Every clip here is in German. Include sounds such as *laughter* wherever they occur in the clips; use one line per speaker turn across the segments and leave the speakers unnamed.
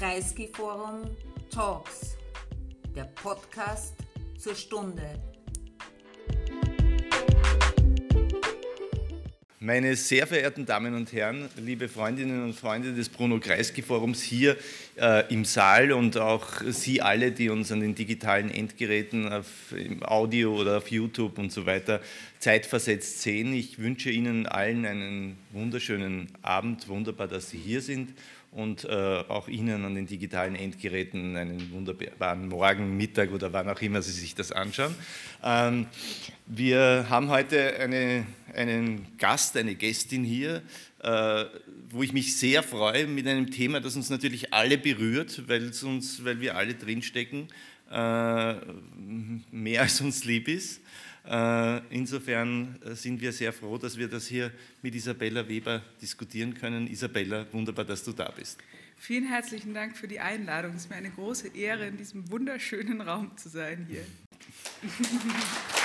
Kreisky Forum Talks, der Podcast zur Stunde.
Meine sehr verehrten Damen und Herren, liebe Freundinnen und Freunde des Bruno Kreisky Forums hier äh, im Saal und auch Sie alle, die uns an den digitalen Endgeräten auf Audio oder auf YouTube und so weiter zeitversetzt sehen. Ich wünsche Ihnen allen einen wunderschönen Abend. Wunderbar, dass Sie hier sind und äh, auch Ihnen an den digitalen Endgeräten einen wunderbaren Morgen, Mittag oder wann auch immer Sie sich das anschauen. Ähm, wir haben heute eine, einen Gast, eine Gästin hier, äh, wo ich mich sehr freue mit einem Thema, das uns natürlich alle berührt, uns, weil wir alle drinstecken, äh, mehr als uns lieb ist. Äh, insofern äh, sind wir sehr froh, dass wir das hier mit Isabella Weber diskutieren können. Isabella, wunderbar, dass du da bist.
Vielen herzlichen Dank für die Einladung. Es ist mir eine große Ehre, in diesem wunderschönen Raum zu sein hier. *laughs*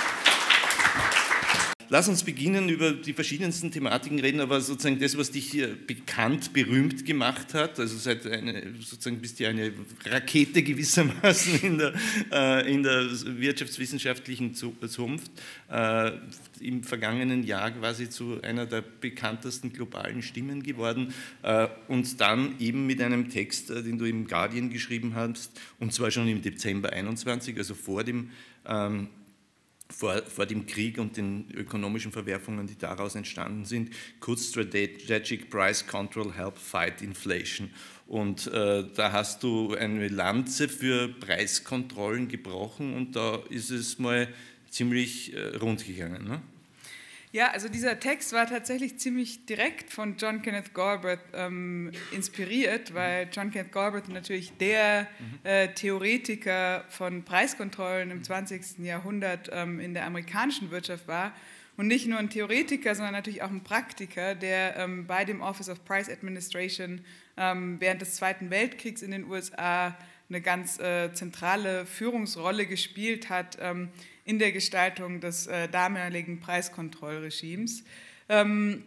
Lass uns beginnen, über die verschiedensten Thematiken reden, aber sozusagen das, was dich bekannt, berühmt gemacht hat, also seit eine, sozusagen bist du eine Rakete gewissermaßen in der, äh, in der wirtschaftswissenschaftlichen Zunft, äh, im vergangenen Jahr quasi zu einer der bekanntesten globalen Stimmen geworden äh, und dann eben mit einem Text, äh, den du im Guardian geschrieben hast, und zwar schon im Dezember 21, also vor dem ähm, vor, vor dem Krieg und den ökonomischen Verwerfungen, die daraus entstanden sind. Could strategic price control help fight inflation? Und äh, da hast du eine Lanze für Preiskontrollen gebrochen und da ist es mal ziemlich äh, rund gegangen. Ne?
Ja, also dieser Text war tatsächlich ziemlich direkt von John Kenneth Galbraith ähm, inspiriert, weil John Kenneth Galbraith natürlich der mhm. äh, Theoretiker von Preiskontrollen im 20. Jahrhundert ähm, in der amerikanischen Wirtschaft war. Und nicht nur ein Theoretiker, sondern natürlich auch ein Praktiker, der ähm, bei dem Office of Price Administration ähm, während des Zweiten Weltkriegs in den USA eine ganz äh, zentrale Führungsrolle gespielt hat ähm, in der Gestaltung des äh, damaligen Preiskontrollregimes. Ähm,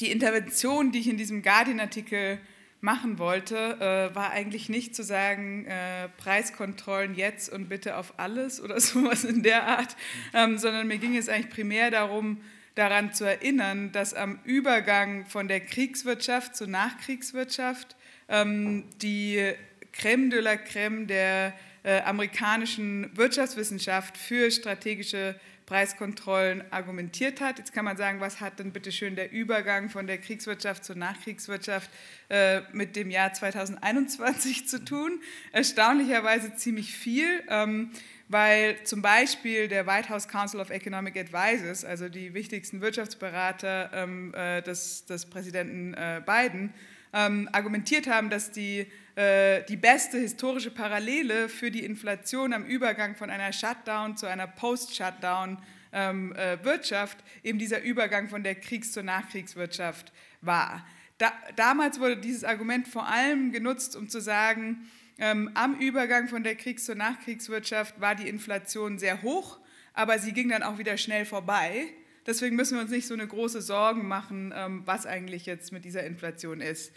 die Intervention, die ich in diesem Guardian-Artikel machen wollte, äh, war eigentlich nicht zu sagen, äh, Preiskontrollen jetzt und bitte auf alles oder *laughs* sowas in der Art, ähm, sondern mir ging es eigentlich primär darum, daran zu erinnern, dass am Übergang von der Kriegswirtschaft zur Nachkriegswirtschaft ähm, die Crème de la Crème der äh, amerikanischen Wirtschaftswissenschaft für strategische Preiskontrollen argumentiert hat. Jetzt kann man sagen, was hat denn bitte schön der Übergang von der Kriegswirtschaft zur Nachkriegswirtschaft äh, mit dem Jahr 2021 zu tun? Erstaunlicherweise ziemlich viel. Ähm, weil zum Beispiel der White House Council of Economic Advisors, also die wichtigsten Wirtschaftsberater ähm, äh, des, des, Präsidenten äh, Biden, ähm, argumentiert haben, dass die die beste historische Parallele für die Inflation am Übergang von einer Shutdown zu einer Post-Shutdown-Wirtschaft ähm, äh, eben dieser Übergang von der Kriegs- zur Nachkriegswirtschaft war. Da, damals wurde dieses Argument vor allem genutzt, um zu sagen, ähm, am Übergang von der Kriegs- zur Nachkriegswirtschaft war die Inflation sehr hoch, aber sie ging dann auch wieder schnell vorbei. Deswegen müssen wir uns nicht so eine große Sorgen machen, ähm, was eigentlich jetzt mit dieser Inflation ist.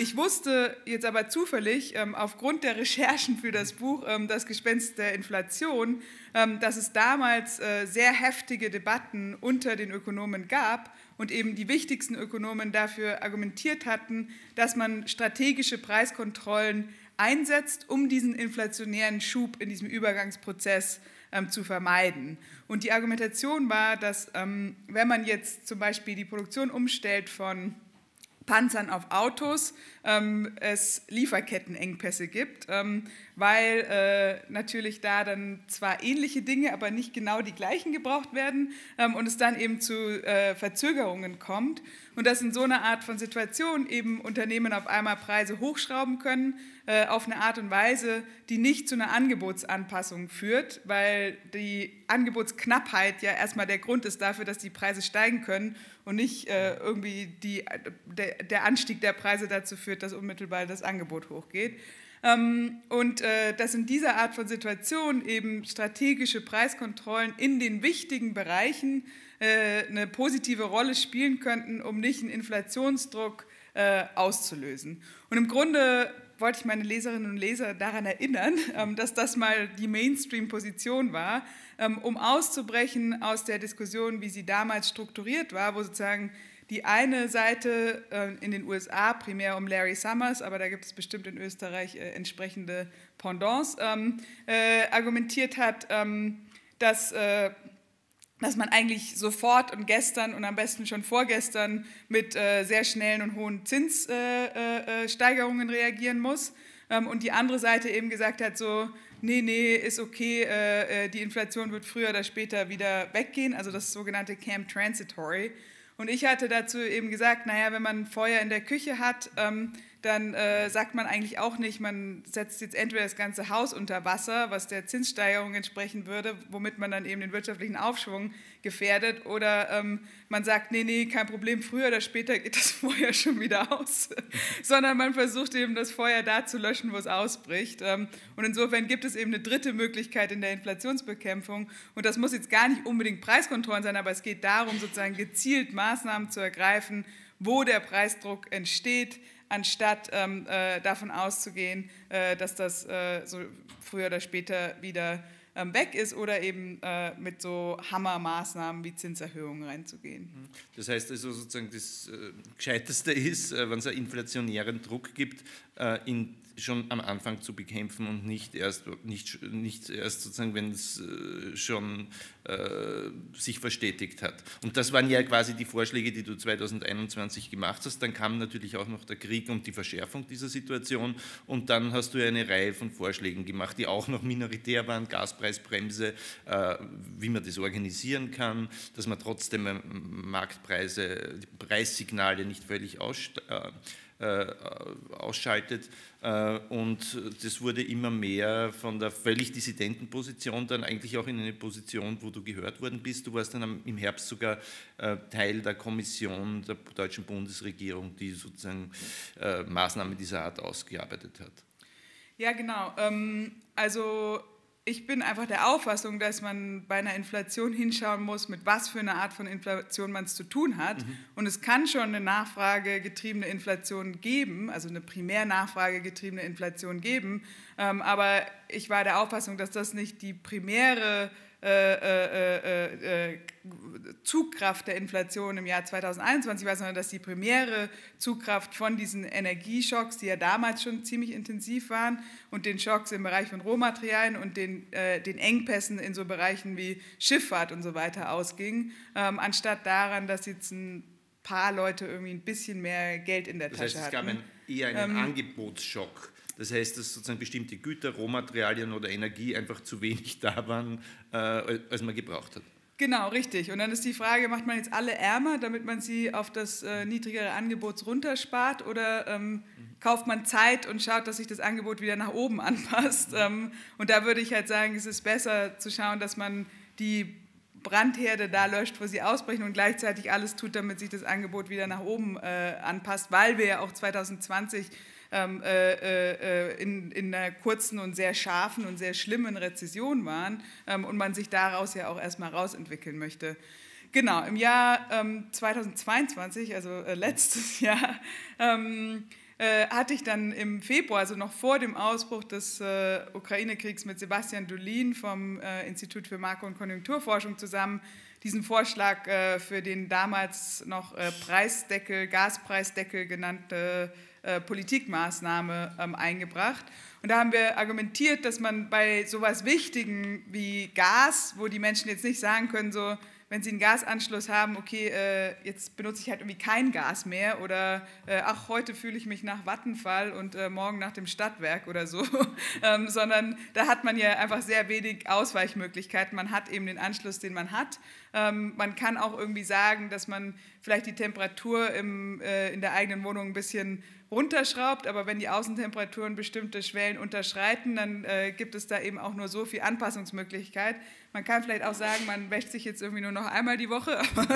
Ich wusste jetzt aber zufällig ähm, aufgrund der Recherchen für das Buch ähm, Das Gespenst der Inflation, ähm, dass es damals äh, sehr heftige Debatten unter den Ökonomen gab und eben die wichtigsten Ökonomen dafür argumentiert hatten, dass man strategische Preiskontrollen einsetzt, um diesen inflationären Schub in diesem Übergangsprozess ähm, zu vermeiden. Und die Argumentation war, dass ähm, wenn man jetzt zum Beispiel die Produktion umstellt von Panzern auf Autos ähm, es Lieferkettenengpässe gibt, ähm, weil äh, natürlich da dann zwar ähnliche Dinge, aber nicht genau die gleichen gebraucht werden ähm, und es dann eben zu äh, Verzögerungen kommt. Und dass in so einer Art von Situation eben Unternehmen auf einmal Preise hochschrauben können äh, auf eine Art und Weise, die nicht zu einer Angebotsanpassung führt, weil die Angebotsknappheit ja erstmal der Grund ist dafür, dass die Preise steigen können und nicht äh, irgendwie die, der, der, Anstieg der Preise dazu führt, dass unmittelbar das Angebot hochgeht. Ähm, und äh, dass in dieser Art von Situation eben strategische Preiskontrollen in den wichtigen Bereichen äh, eine positive Rolle spielen könnten, um nicht einen Inflationsdruck äh, auszulösen. Und im Grunde wollte ich meine Leserinnen und Leser daran erinnern, ähm, dass das mal die Mainstream-Position war, ähm, um auszubrechen aus der Diskussion, wie sie damals strukturiert war, wo sozusagen die eine Seite äh, in den USA primär um Larry Summers, aber da gibt es bestimmt in Österreich äh, entsprechende Pendants, ähm, äh, argumentiert hat, ähm, dass, äh, dass man eigentlich sofort und gestern und am besten schon vorgestern mit äh, sehr schnellen und hohen Zinssteigerungen reagieren muss. Ähm, und die andere Seite eben gesagt hat, so, nee, nee, ist okay, äh, die Inflation wird früher oder später wieder weggehen, also das sogenannte Camp Transitory. Und ich hatte dazu eben gesagt, naja, wenn man Feuer in der Küche hat, ähm, dann äh, sagt man eigentlich auch nicht, man setzt jetzt entweder das ganze Haus unter Wasser, was der Zinssteigerung entsprechen würde, womit man dann eben den wirtschaftlichen Aufschwung gefährdet, oder ähm, man sagt, nee, nee, kein Problem, früher oder später geht das *laughs* Feuer schon wieder aus, *laughs* sondern man versucht eben das Feuer da zu löschen, wo es ausbricht. Ähm, und insofern gibt es eben eine dritte Möglichkeit in der Inflationsbekämpfung und das muss jetzt gar nicht unbedingt Preiskontrollen sein, aber es geht darum, sozusagen gezielt Maßnahmen zu ergreifen, wo der Preisdruck entsteht, anstatt ähm, äh, davon auszugehen, äh, dass das äh, so früher oder später wieder ähm, weg ist oder eben äh, mit so Hammermaßnahmen wie Zinserhöhungen reinzugehen. Mhm.
Das heißt also sozusagen, das äh, Gescheiteste ist, äh, wenn es einen inflationären Druck gibt, in schon am Anfang zu bekämpfen und nicht erst, nicht, nicht erst sozusagen, wenn es äh, schon äh, sich verstetigt hat. Und das waren ja quasi die Vorschläge, die du 2021 gemacht hast. Dann kam natürlich auch noch der Krieg und die Verschärfung dieser Situation und dann hast du ja eine Reihe von Vorschlägen gemacht, die auch noch minoritär waren, Gaspreisbremse, äh, wie man das organisieren kann, dass man trotzdem äh, Marktpreise, Preissignale nicht völlig ausstellt äh, ausschaltet. Äh, und das wurde immer mehr von der völlig dissidenten Position dann eigentlich auch in eine Position, wo du gehört worden bist. Du warst dann im Herbst sogar äh, Teil der Kommission der deutschen Bundesregierung, die sozusagen Maßnahmen dieser Art ausgearbeitet hat.
Ja, genau. Ähm, also ich bin einfach der Auffassung, dass man bei einer Inflation hinschauen muss, mit was für einer Art von Inflation man es zu tun hat. Mhm. Und es kann schon eine nachfragegetriebene Inflation geben, also eine primär nachfragegetriebene Inflation geben. Ähm, aber ich war der Auffassung, dass das nicht die primäre äh, äh, äh, Zugkraft der Inflation im Jahr 2021 war, sondern dass die primäre Zugkraft von diesen Energieschocks, die ja damals schon ziemlich intensiv waren, und den Schocks im Bereich von Rohmaterialien und den, den Engpässen in so Bereichen wie Schifffahrt und so weiter ausging, ähm, anstatt daran, dass jetzt ein paar Leute irgendwie ein bisschen mehr Geld in der
das
Tasche
heißt,
hatten.
Es gab ein, eher einen ähm, Angebotsschock das heißt, dass sozusagen bestimmte Güter, Rohmaterialien oder Energie einfach zu wenig da waren, äh, als man gebraucht hat.
Genau, richtig. Und dann ist die Frage, macht man jetzt alle ärmer, damit man sie auf das äh, niedrigere Angebot runterspart oder ähm, mhm. kauft man Zeit und schaut, dass sich das Angebot wieder nach oben *laughs* anpasst? Ähm, und da würde ich halt sagen, es ist besser zu schauen, dass man die Brandherde da löscht, wo sie ausbrechen und gleichzeitig alles tut, damit sich das Angebot wieder nach oben äh, anpasst, weil wir ja auch 2020 ähm, äh, äh, in, in einer kurzen und sehr scharfen und sehr schlimmen Rezession waren ähm, und man sich daraus ja auch erstmal rausentwickeln möchte. Genau, im Jahr ähm, 2022, also äh, letztes *laughs* Jahr, ähm, äh, hatte ich dann im Februar, also noch vor dem Ausbruch des äh, Ukraine-Kriegs mit Sebastian Dolin vom äh, Institut für Makro- und Konjunkturforschung zusammen diesen Vorschlag für den damals noch Preisdeckel, Gaspreisdeckel genannte äh, Politikmaßnahme ähm, eingebracht. Und da haben wir argumentiert, dass man bei sowas Wichtigen wie Gas, wo die Menschen jetzt nicht sagen können, so, wenn sie einen Gasanschluss haben, okay, äh, jetzt benutze ich halt irgendwie kein Gas mehr oder äh, ach, heute fühle ich mich nach Vattenfall und äh, morgen nach dem Stadtwerk oder so, *laughs* ähm, sondern da hat man ja einfach sehr wenig Ausweichmöglichkeiten. Man hat eben den Anschluss, den man hat. Ähm, man kann auch irgendwie sagen, dass man vielleicht die Temperatur im, äh, in der eigenen Wohnung ein bisschen runterschraubt, aber wenn die Außentemperaturen bestimmte Schwellen unterschreiten, dann äh, gibt es da eben auch nur so viel Anpassungsmöglichkeit. Man kann vielleicht auch sagen, man wäscht sich jetzt irgendwie nur noch einmal die Woche, *laughs* aber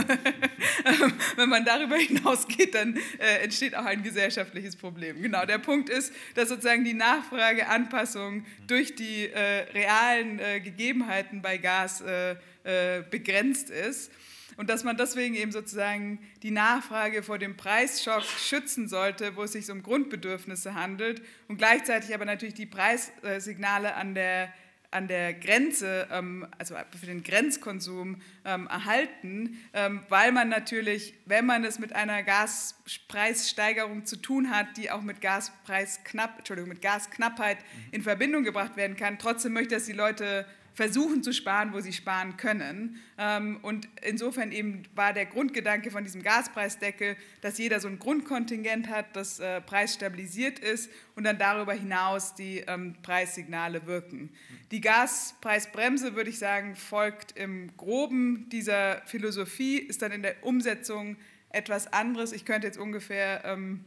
ähm, wenn man darüber hinausgeht, dann äh, entsteht auch ein gesellschaftliches Problem. Genau, der Punkt ist, dass sozusagen die Nachfrageanpassung durch die äh, realen äh, Gegebenheiten bei Gas äh, äh, begrenzt ist. Und dass man deswegen eben sozusagen die Nachfrage vor dem Preisschock schützen sollte, wo es sich um Grundbedürfnisse handelt und gleichzeitig aber natürlich die Preissignale an der an der Grenze, ähm, also für den Grenzkonsum ähm, erhalten, ähm, weil man natürlich, wenn man es mit einer Gaspreissteigerung zu tun hat, die auch mit Gaspreisknapp, Entschuldigung, mit Gasknappheit in Verbindung gebracht werden kann, trotzdem möchte, dass die Leute versuchen zu sparen, wo sie sparen können. Ähm, und insofern eben war der Grundgedanke von diesem Gaspreisdeckel, dass jeder so ein Grundkontingent hat, das äh, preisstabilisiert ist und dann darüber hinaus die ähm, Preissignale wirken. Die Gaspreisbremse, würde ich sagen, folgt im groben dieser Philosophie, ist dann in der Umsetzung etwas anderes. Ich könnte jetzt ungefähr ähm,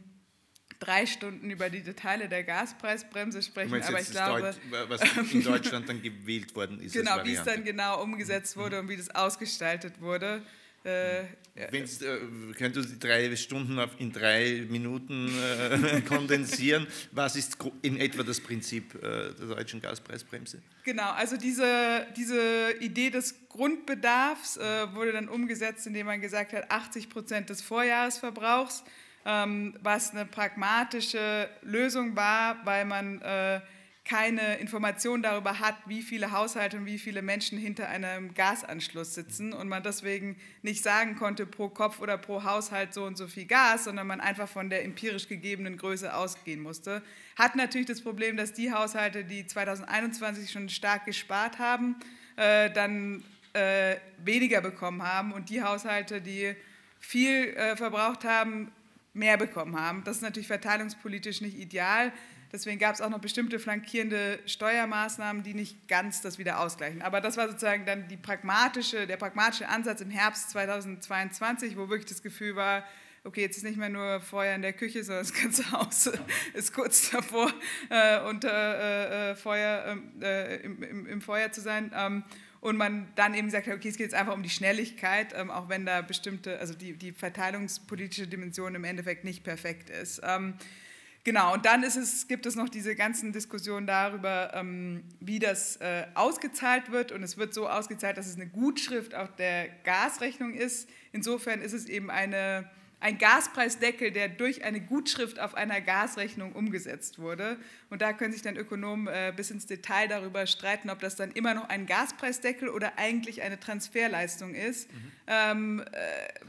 drei Stunden über die Details der Gaspreisbremse sprechen, aber ich glaube,
Deut was *laughs* in Deutschland dann gewählt worden ist.
Genau, wie es dann genau umgesetzt wurde und wie das ausgestaltet wurde. Äh,
Wenn's, äh, könntest du die drei Stunden auf, in drei Minuten äh, *laughs* kondensieren? Was ist in etwa das Prinzip äh, der deutschen Gaspreisbremse?
Genau, also diese, diese Idee des Grundbedarfs äh, wurde dann umgesetzt, indem man gesagt hat, 80 Prozent des Vorjahresverbrauchs was eine pragmatische Lösung war, weil man äh, keine Information darüber hat, wie viele Haushalte und wie viele Menschen hinter einem Gasanschluss sitzen und man deswegen nicht sagen konnte pro Kopf oder pro Haushalt so und so viel Gas, sondern man einfach von der empirisch gegebenen Größe ausgehen musste. Hat natürlich das Problem, dass die Haushalte, die 2021 schon stark gespart haben, äh, dann äh, weniger bekommen haben und die Haushalte, die viel äh, verbraucht haben, mehr bekommen haben. Das ist natürlich verteilungspolitisch nicht ideal. Deswegen gab es auch noch bestimmte flankierende Steuermaßnahmen, die nicht ganz das wieder ausgleichen. Aber das war sozusagen dann pragmatische, der pragmatische Ansatz im Herbst 2022, wo wirklich das Gefühl war, okay, jetzt ist nicht mehr nur Feuer in der Küche, sondern das ganze *laughs* Haus ist kurz davor, äh, unter äh, äh, Feuer, ähm, äh, im, im, im, Feuer zu sein. Ähm, und man dann eben sagt, okay, es geht jetzt einfach um die Schnelligkeit, ähm, auch wenn da bestimmte, also die, die verteilungspolitische Dimension im Endeffekt nicht perfekt ist. Ähm, genau, und dann ist es, gibt es noch diese ganzen Diskussionen darüber, ähm, wie das äh, ausgezahlt wird. Und es wird so ausgezahlt, dass es eine Gutschrift auf der Gasrechnung ist. Insofern ist es eben eine ein Gaspreisdeckel, der durch eine Gutschrift auf einer Gasrechnung umgesetzt wurde. Und da können sich dann Ökonomen äh, bis ins Detail darüber streiten, ob das dann immer noch ein Gaspreisdeckel oder eigentlich eine Transferleistung ist, mhm. ähm, äh,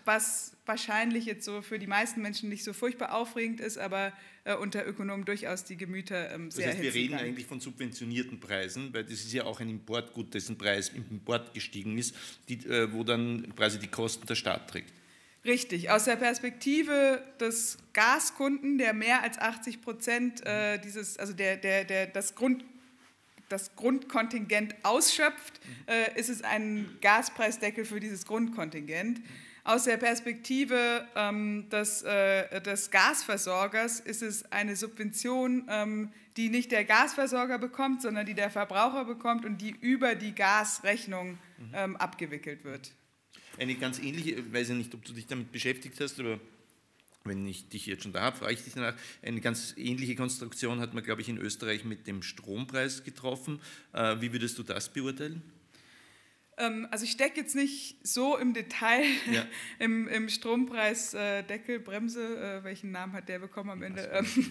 was wahrscheinlich jetzt so für die meisten Menschen nicht so furchtbar aufregend ist, aber äh, unter Ökonomen durchaus die Gemüter ähm, sehr
Das heißt, wir reden kann. eigentlich von subventionierten Preisen, weil das ist ja auch ein Importgut, dessen Preis im Import gestiegen ist, die, wo dann quasi die Kosten der Staat trägt.
Richtig, aus der Perspektive des Gaskunden, der mehr als 80 Prozent äh, dieses, also der, der, der, das, Grund, das Grundkontingent ausschöpft, äh, ist es ein Gaspreisdeckel für dieses Grundkontingent. Aus der Perspektive ähm, des, äh, des, Gasversorgers ist es eine Subvention, ähm, die nicht der Gasversorger bekommt, sondern die der Verbraucher bekommt und die über die Gasrechnung ähm, abgewickelt wird
eine ganz ähnliche, ich weiß ja nicht, ob du dich damit beschäftigt hast, aber wenn ich dich jetzt schon da habe, frage ich dich danach. Eine ganz ähnliche Konstruktion hat man, glaube ich, in Österreich mit dem Strompreis getroffen. Äh, wie würdest du das beurteilen?
Ähm, also ich stecke jetzt nicht so im Detail *laughs* ja. *laughs* im, im Strompreisdeckel, äh, Bremse, äh, welchen Namen hat der bekommen am Ende? Also,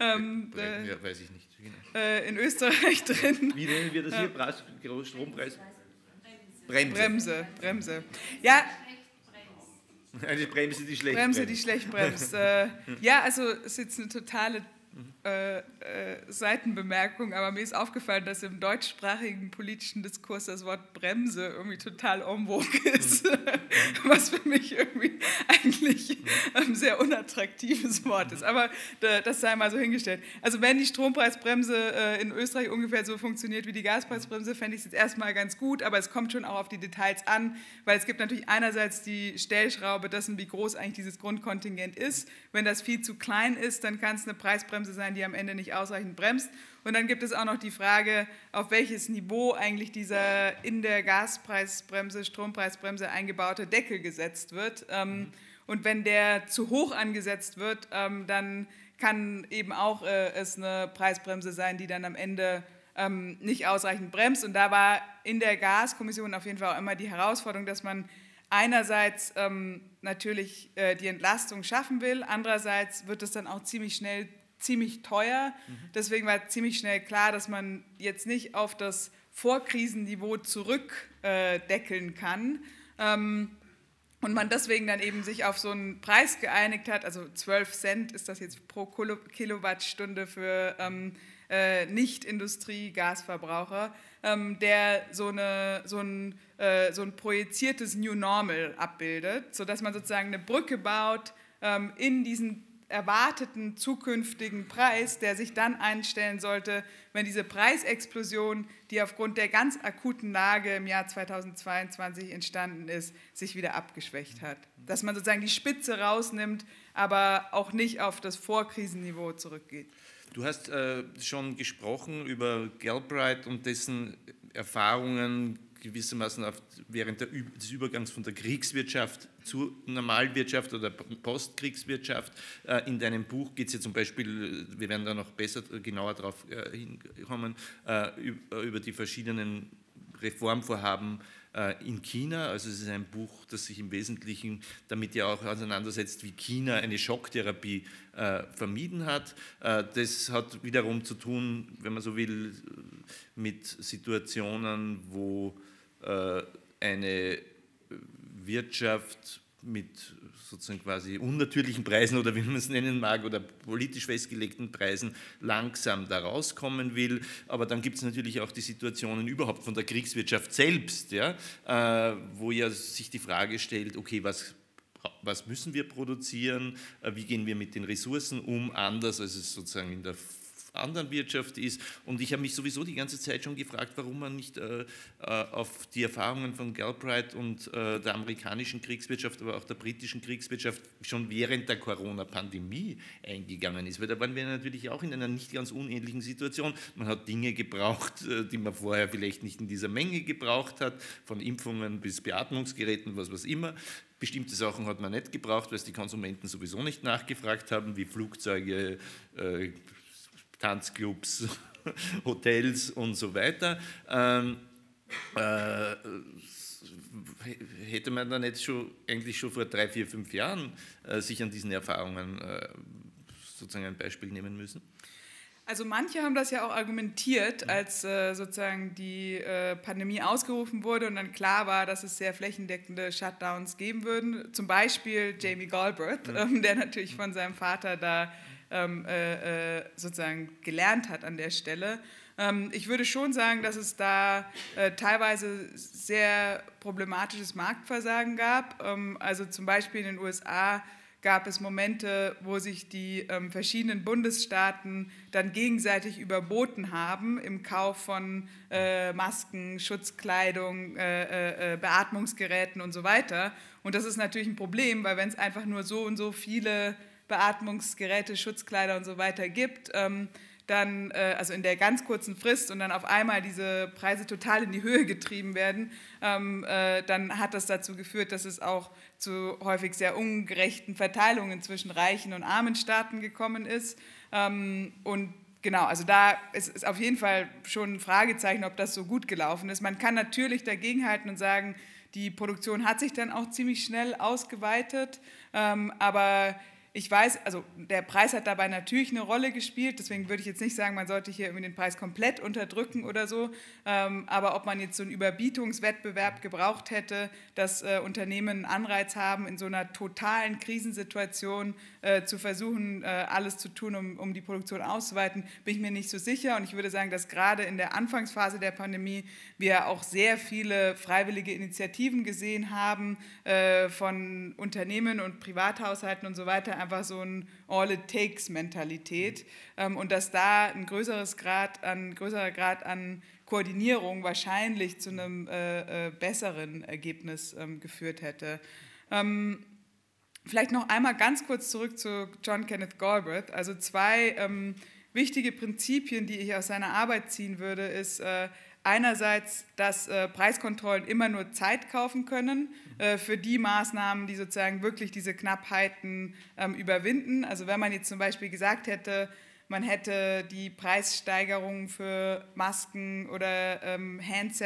ähm, *laughs* äh, ja, weiß ich nicht.
Genau. in Österreich drin.
Wie nennen wir das hier? Strompreis?
Bremse. Bremse, Bremse. Ja. *laughs*
Eine Bremse, die schlecht
Bremse, die schlecht bremst. äh, ja, also es ist jetzt eine totale äh, äh, Seitenbemerkung, aber mir ist aufgefallen, dass im deutschsprachigen politischen Diskurs das Wort Bremse irgendwie total en vogue ist, *laughs* was für mich irgendwie eigentlich ein sehr unattraktives Wort ist. Aber das sei mal so hingestellt. Also wenn die Strompreisbremse äh, in Österreich ungefähr so funktioniert wie die Gaspreisbremse, fände ich es jetzt erstmal ganz gut, aber es kommt schon auch auf die Details an, weil es gibt natürlich einerseits die Stellschraube dessen, wie groß eigentlich dieses Grundkontingent ist. Wenn das viel zu klein ist, dann kann es eine Preisbremse Bremse sein, die am Ende nicht ausreichend bremst. Und dann gibt es auch noch die Frage, auf welches Niveau eigentlich dieser in der Gaspreisbremse, Strompreisbremse eingebaute Deckel gesetzt wird. Ähm, und wenn der zu hoch angesetzt wird, ähm, dann kann eben auch äh, es eine Preisbremse sein, die dann am Ende ähm, nicht ausreichend bremst. Und da war in der Gaskommission auf jeden Fall auch immer die Herausforderung, dass man einerseits ähm, natürlich äh, die Entlastung schaffen will, andererseits wird es dann auch ziemlich schnell ziemlich teuer. Mhm. Deswegen war ziemlich schnell klar, dass man jetzt nicht auf das Vorkrisenniveau zurückdeckeln äh, kann. Ähm, und man deswegen dann eben sich auf so einen Preis geeinigt hat, also 12 Cent ist das jetzt pro Kilowattstunde für ähm, äh, Nicht-Industrie-Gasverbraucher, ähm, der so, eine, so, ein, äh, so ein projiziertes New Normal abbildet, sodass man sozusagen eine Brücke baut ähm, in diesen erwarteten zukünftigen Preis, der sich dann einstellen sollte, wenn diese Preisexplosion, die aufgrund der ganz akuten Lage im Jahr 2022 entstanden ist, sich wieder abgeschwächt hat. Dass man sozusagen die Spitze rausnimmt, aber auch nicht auf das Vorkrisenniveau zurückgeht.
Du hast äh, schon gesprochen über Galbraith und dessen Erfahrungen gewissermaßen auf, während der, des Übergangs von der Kriegswirtschaft zur Normalwirtschaft oder Postkriegswirtschaft. Äh, in deinem Buch geht es ja zum Beispiel, wir werden da noch besser, genauer darauf äh, hinkommen, äh, über die verschiedenen Reformvorhaben in China. Also es ist ein Buch, das sich im Wesentlichen damit ja auch auseinandersetzt, wie China eine Schocktherapie vermieden hat. das hat wiederum zu tun, wenn man so will, mit Situationen, wo äh, eine Wirtschaft mit sozusagen quasi unnatürlichen Preisen oder wie man es nennen mag oder politisch festgelegten Preisen langsam da rauskommen will. Aber dann gibt es natürlich auch die Situationen überhaupt von der Kriegswirtschaft selbst, ja, äh, wo ja sich die Frage stellt, okay, was was müssen wir produzieren, äh, wie gehen wir mit den Ressourcen um, anders als es sozusagen in der anderen Wirtschaft ist. Und ich habe mich sowieso die ganze Zeit schon gefragt, warum man nicht äh, äh, auf die Erfahrungen von Galbraith und äh, der amerikanischen Kriegswirtschaft, aber auch der britischen Kriegswirtschaft schon während der Corona-Pandemie eingegangen ist. Weil da waren wir natürlich auch in einer nicht ganz unähnlichen Situation. Man hat Dinge gebraucht, äh, die man vorher vielleicht nicht in dieser Menge gebraucht hat, von Impfungen bis Beatmungsgeräten, was was immer. Bestimmte Sachen hat man nicht gebraucht, weil es die Konsumenten sowieso nicht nachgefragt haben, wie Flugzeuge, äh, Tanzclubs, *laughs* Hotels und so weiter. Ähm, äh, hätte man dann nicht schon, eigentlich schon vor drei, vier, fünf Jahren äh, sich an diesen Erfahrungen äh, sozusagen ein Beispiel nehmen müssen?
Also manche haben das ja auch argumentiert, als äh, sozusagen die äh, Pandemie ausgerufen wurde und dann klar war, dass es sehr flächendeckende Shutdowns geben würden. Zum Beispiel Jamie Galbraith, ähm, der natürlich von seinem Vater da ähm, äh, äh, sozusagen gelernt hat an der Stelle. Ähm, ich würde schon sagen, dass es da äh, teilweise sehr problematisches Marktversagen gab. Ähm, also zum Beispiel in den USA gab es Momente, wo sich die ähm, verschiedenen Bundesstaaten dann gegenseitig überboten haben im Kauf von äh, Masken, Schutzkleidung, äh, äh, Beatmungsgeräten und so weiter. Und das ist natürlich ein Problem, weil wenn es einfach nur so und so viele Beatmungsgeräte, Schutzkleider und so weiter gibt, ähm, dann, äh, also in der ganz kurzen Frist und dann auf einmal diese Preise total in die Höhe getrieben werden, ähm, äh, dann hat das dazu geführt, dass es auch zu häufig sehr ungerechten Verteilungen zwischen reichen und armen Staaten gekommen ist. Ähm, und genau, also da ist, ist auf jeden Fall schon ein Fragezeichen, ob das so gut gelaufen ist. Man kann natürlich dagegenhalten und sagen, die Produktion hat sich dann auch ziemlich schnell ausgeweitet, ähm, aber ich weiß, also der Preis hat dabei natürlich eine Rolle gespielt, deswegen würde ich jetzt nicht sagen, man sollte hier irgendwie den Preis komplett unterdrücken oder so, ähm, aber ob man jetzt so einen Überbietungswettbewerb gebraucht hätte, dass äh, Unternehmen einen Anreiz haben, in so einer totalen Krisensituation äh, zu versuchen, äh, alles zu tun, um, um die Produktion auszuweiten, bin ich mir nicht so sicher. Und ich würde sagen, dass gerade in der Anfangsphase der Pandemie wir auch sehr viele freiwillige Initiativen gesehen haben von Unternehmen und Privathaushalten und so weiter, einfach so ein All-it-takes-Mentalität ähm, und dass da ein größeres Grad an, größerer Grad an Koordinierung wahrscheinlich zu einem äh, äh, besseren Ergebnis ähm, geführt hätte. Ähm, vielleicht noch einmal ganz kurz zurück zu John Kenneth Galbraith. Also zwei ähm, wichtige Prinzipien, die ich aus seiner Arbeit ziehen würde, ist äh, einerseits, dass äh, Preiskontrollen immer nur Zeit kaufen können äh, für die Maßnahmen, die sozusagen wirklich diese Knappheiten ähm, überwinden. Also wenn man jetzt zum Beispiel gesagt hätte, man hätte die Preissteigerung für Masken oder ähm, Hand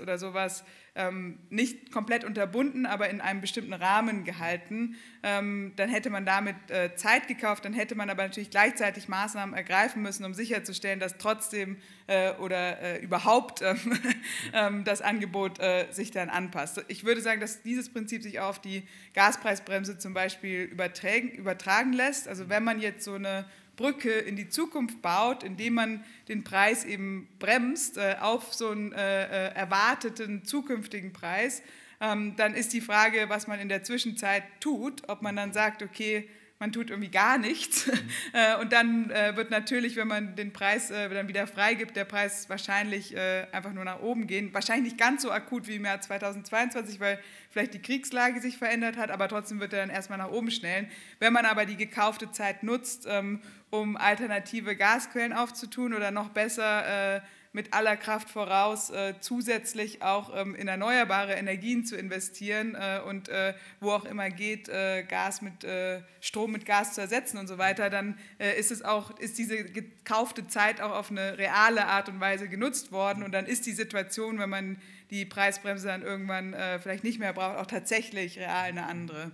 oder sowas ähm, nicht komplett unterbunden, aber in einem bestimmten Rahmen gehalten. Ähm, dann hätte man damit äh, Zeit gekauft, dann hätte man aber natürlich gleichzeitig Maßnahmen ergreifen müssen, um sicherzustellen, dass trotzdem äh, oder äh, überhaupt ähm, *laughs* ähm, das Angebot äh, sich dann anpasst. Ich würde sagen, dass dieses Prinzip sich auch auf die Gaspreisbremse zum Beispiel übertragen, übertragen lässt. Also wenn man jetzt so eine Brücke in die Zukunft baut, indem man den Preis eben bremst äh, auf so einen äh, äh, erwarteten zukünftigen Preis, ähm, dann ist die Frage, was man in der Zwischenzeit tut, ob man dann sagt, okay, man tut irgendwie gar nichts. Mhm. *laughs* Äh, und dann äh, wird natürlich, wenn man den Preis äh, dann wieder freigibt, der Preis wahrscheinlich einfach nur nach oben gehen. Wahrscheinlich nicht ganz so akut wie im Jahr 2022, weil vielleicht die Kriegslage sich verändert hat, aber trotzdem wird er dann erstmal nach oben schnellen. Wenn man aber die gekaufte Zeit nutzt, ähm, um alternative Gasquellen aufzutun oder noch besser mit aller Kraft voraus, äh, zusätzlich auch ähm, in erneuerbare Energien zu investieren äh, und äh, wo auch immer geht, äh, Gas mit äh, Strom mit Gas zu ersetzen und so weiter, dann äh, ist es auch, ist diese gekaufte Zeit auch auf eine reale Art und Weise genutzt worden und dann ist die Situation, wenn man die Preisbremse dann irgendwann vielleicht nicht mehr braucht, auch tatsächlich real eine andere.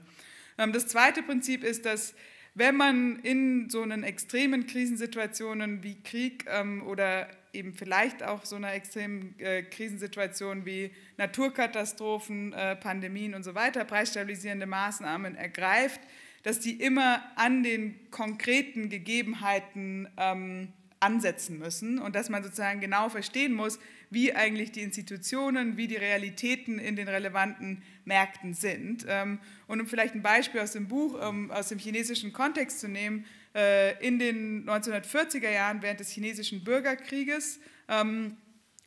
Ähm, das zweite Prinzip ist, dass wenn man in so einen extremen Krisensituationen wie Krieg ähm, oder eben vielleicht auch so einer extremen äh, Krisensituation wie Naturkatastrophen, äh, Pandemien und so weiter, preisstabilisierende Maßnahmen ergreift, dass die immer an den konkreten Gegebenheiten ähm, ansetzen müssen und dass man sozusagen genau verstehen muss, wie eigentlich die Institutionen, wie die Realitäten in den relevanten Märkten sind. Ähm, und um vielleicht ein Beispiel aus dem Buch, um, aus dem chinesischen Kontext zu nehmen, in den 1940er Jahren während des chinesischen Bürgerkrieges ähm,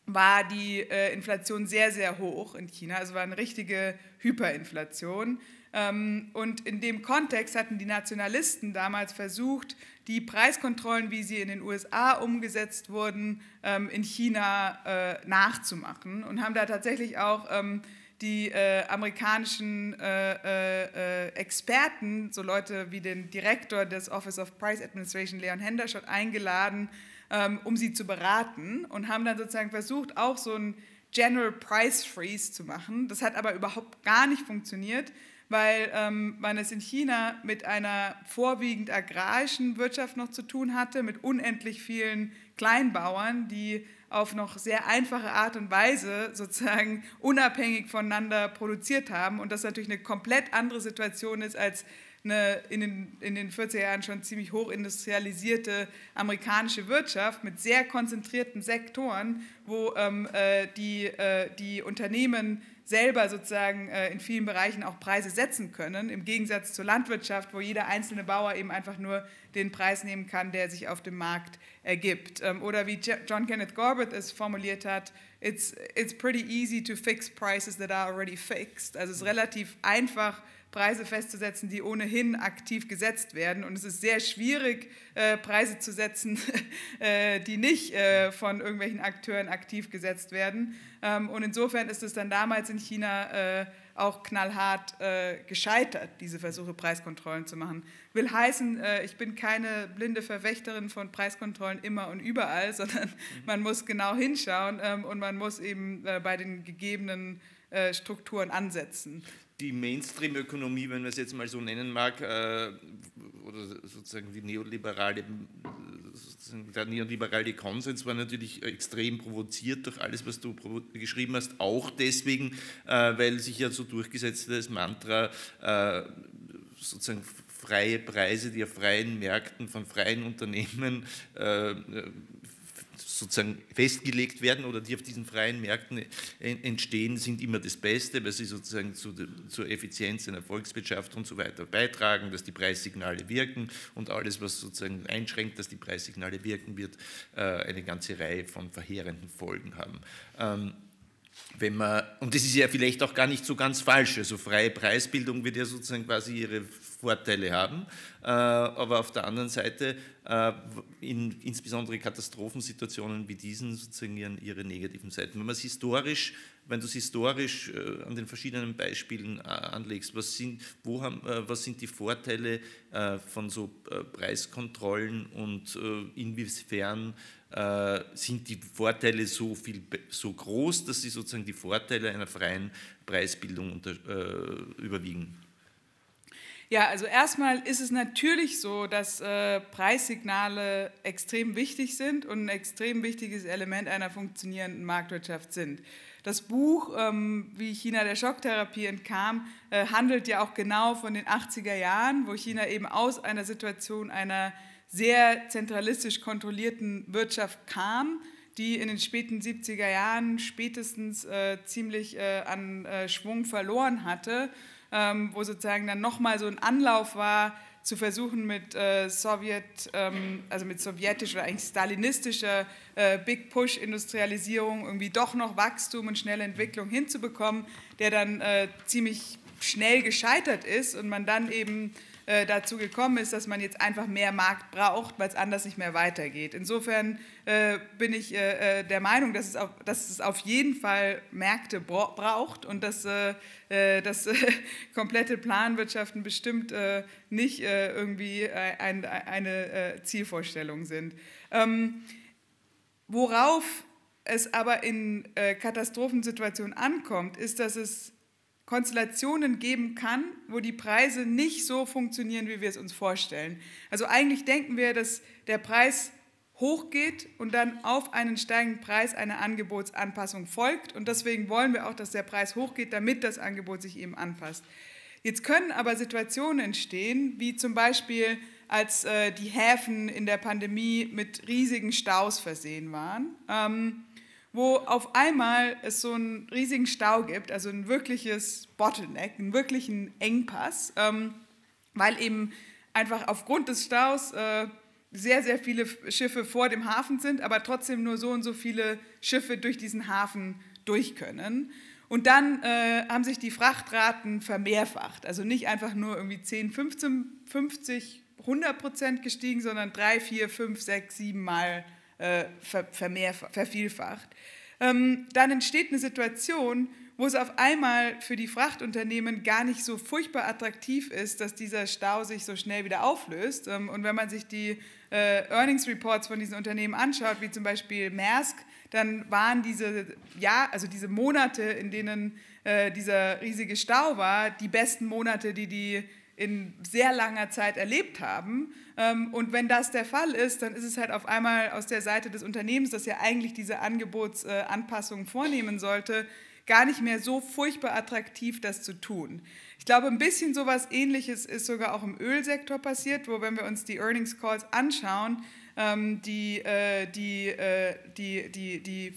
war die äh, Inflation sehr, sehr hoch in China, also war eine richtige Hyperinflation. Ähm, und in dem Kontext hatten die Nationalisten damals versucht, die Preiskontrollen, wie sie in den USA umgesetzt wurden, ähm, in China äh, nachzumachen und haben da tatsächlich auch die äh, amerikanischen äh, äh, Experten, so Leute wie den Direktor des Office of Price Administration, Leon Hendershot, eingeladen, ähm, um sie zu beraten und haben dann sozusagen versucht, auch so ein General Price Freeze zu machen. Das hat aber überhaupt gar nicht funktioniert, weil ähm, man es in China mit einer vorwiegend agrarischen Wirtschaft noch zu tun hatte, mit unendlich vielen Kleinbauern, die auf noch sehr einfache Art und Weise sozusagen unabhängig voneinander produziert haben und das natürlich eine komplett andere Situation ist als eine in den, in den 40er Jahren schon ziemlich hochindustrialisierte amerikanische Wirtschaft mit sehr konzentrierten Sektoren, wo ähm, äh, die, äh, die Unternehmen selber sozusagen äh, in vielen Bereichen auch Preise setzen können, im Gegensatz zur Landwirtschaft, wo jeder einzelne Bauer eben einfach nur den Preis nehmen kann, der sich auf dem Markt ergibt. Ähm, oder wie John Kenneth Corbett es formuliert hat, it's, it's pretty easy to fix prices that are already fixed. Also es ist relativ einfach, Preise festzusetzen, die ohnehin aktiv gesetzt werden. Und es ist sehr schwierig, äh, Preise zu setzen, *laughs* äh, die nicht äh, von irgendwelchen Akteuren aktiv gesetzt werden. Ähm, und insofern ist es dann damals in China auch knallhart gescheitert, diese Versuche, Preiskontrollen zu machen. Will heißen, ich bin keine blinde Verwächterin von Preiskontrollen immer und überall, *laughs* sondern man muss genau hinschauen ähm, und man muss eben bei den gegebenen Strukturen ansetzen
die Mainstream-Ökonomie, wenn man es jetzt mal so nennen mag, äh, oder sozusagen die neoliberale, sozusagen der neoliberale Konsens war natürlich extrem provoziert durch alles, was du geschrieben hast, auch deswegen, äh, weil sich ja so durchgesetzt hat das Mantra, äh, sozusagen freie Preise, die auf freien Märkten von freien Unternehmen sozusagen festgelegt werden oder die auf diesen freien Märkten entstehen, sind immer das Beste, weil sie sozusagen zu, zur Effizienz einer Volkswirtschaft und so weiter beitragen, dass die Preissignale wirken und alles, was sozusagen einschränkt, dass die Preissignale wirken, wird äh, eine ganze Reihe von verheerenden Folgen haben. Ähm, wenn man, und das ist ja vielleicht auch gar nicht so ganz falsch, also freie Preisbildung wird ja sozusagen quasi ihre Vorteile haben, äh, aber auf der anderen Seite äh, in insbesondere Katastrophensituationen wie diesen sozusagen ihre negativen Seiten. Wenn man es historisch wenn du es historisch äh, an den verschiedenen Beispielen anlegst, was sind, wo haben, was sind die Vorteile von so Preiskontrollen und inwiefern sind die Vorteile so, viel, so groß, dass sie sozusagen die Vorteile einer freien Preisbildung unter, überwiegen?
Ja, also erstmal ist es natürlich so, dass äh, Preissignale extrem wichtig sind und ein extrem wichtiges Element einer funktionierenden Marktwirtschaft sind. Das Buch, ähm, wie China der Schocktherapie entkam, äh, handelt ja auch genau von den 80er Jahren, wo China eben aus einer Situation einer sehr zentralistisch kontrollierten Wirtschaft kam, die in den späten 70er Jahren spätestens äh, ziemlich äh, an äh, Schwung verloren hatte, ähm, wo sozusagen dann nochmal so ein Anlauf war, zu versuchen mit äh, Sowjet, ähm, also mit sowjetischer eigentlich stalinistischer äh, Big Push Industrialisierung irgendwie doch noch Wachstum und schnelle Entwicklung hinzubekommen, der dann äh, ziemlich schnell gescheitert ist und man dann eben äh, dazu gekommen ist, dass man jetzt einfach mehr Markt braucht, weil es anders nicht mehr weitergeht. Insofern äh, bin ich äh, äh der Meinung, dass es, auf, dass es auf jeden Fall Märkte braucht und dass, äh, äh, dass *laughs* komplette Planwirtschaften bestimmt nicht irgendwie ein, eine Zielvorstellung sind. Ähm, worauf es aber in Katastrophensituationen ankommt, ist, dass es Konstellationen geben kann, wo die Preise nicht so funktionieren, wie wir es uns vorstellen. Also eigentlich denken wir, dass der Preis hochgeht und dann auf einen steigenden Preis eine Angebotsanpassung folgt. Und deswegen wollen wir auch, dass der Preis hochgeht, damit das Angebot sich eben anpasst. Jetzt können aber Situationen entstehen, wie zum Beispiel, als äh, die Häfen in der Pandemie mit riesigen Staus versehen waren. Ähm, wo auf einmal es so einen riesigen Stau gibt, also ein wirkliches Bottleneck, einen wirklichen Engpass, ähm, weil eben einfach aufgrund des Staus äh, sehr, sehr viele Schiffe vor dem Hafen sind, aber trotzdem nur so und so viele Schiffe durch diesen Hafen durch können. Und dann äh, haben sich die Frachtraten vermehrfacht. Also nicht einfach nur irgendwie 10, 15, 50, 100 Prozent gestiegen, sondern 3, 4, 5, 6, 7 Mal äh, vervielfacht. Ähm, dann entsteht eine Situation, wo es auf einmal für die Frachtunternehmen gar nicht so furchtbar attraktiv ist, dass dieser Stau sich so schnell wieder auflöst. Ähm, und wenn man sich die äh, Earnings Reports von diesen Unternehmen anschaut, wie zum Beispiel Maersk, dann waren diese, ja, also diese Monate, in denen äh, dieser riesige Stau war, die besten Monate, die die in sehr langer Zeit erlebt haben. Ähm, und wenn das der Fall ist, dann ist es halt auf einmal aus der Seite des Unternehmens, das ja eigentlich diese Angebotsanpassungen vornehmen sollte, gar nicht mehr so furchtbar attraktiv, das zu tun. Ich glaube, ein bisschen sowas Ähnliches ist sogar auch im Ölsektor passiert, wo, wenn wir uns die Earnings Calls anschauen, ähm, die, äh, die, äh, die, die, die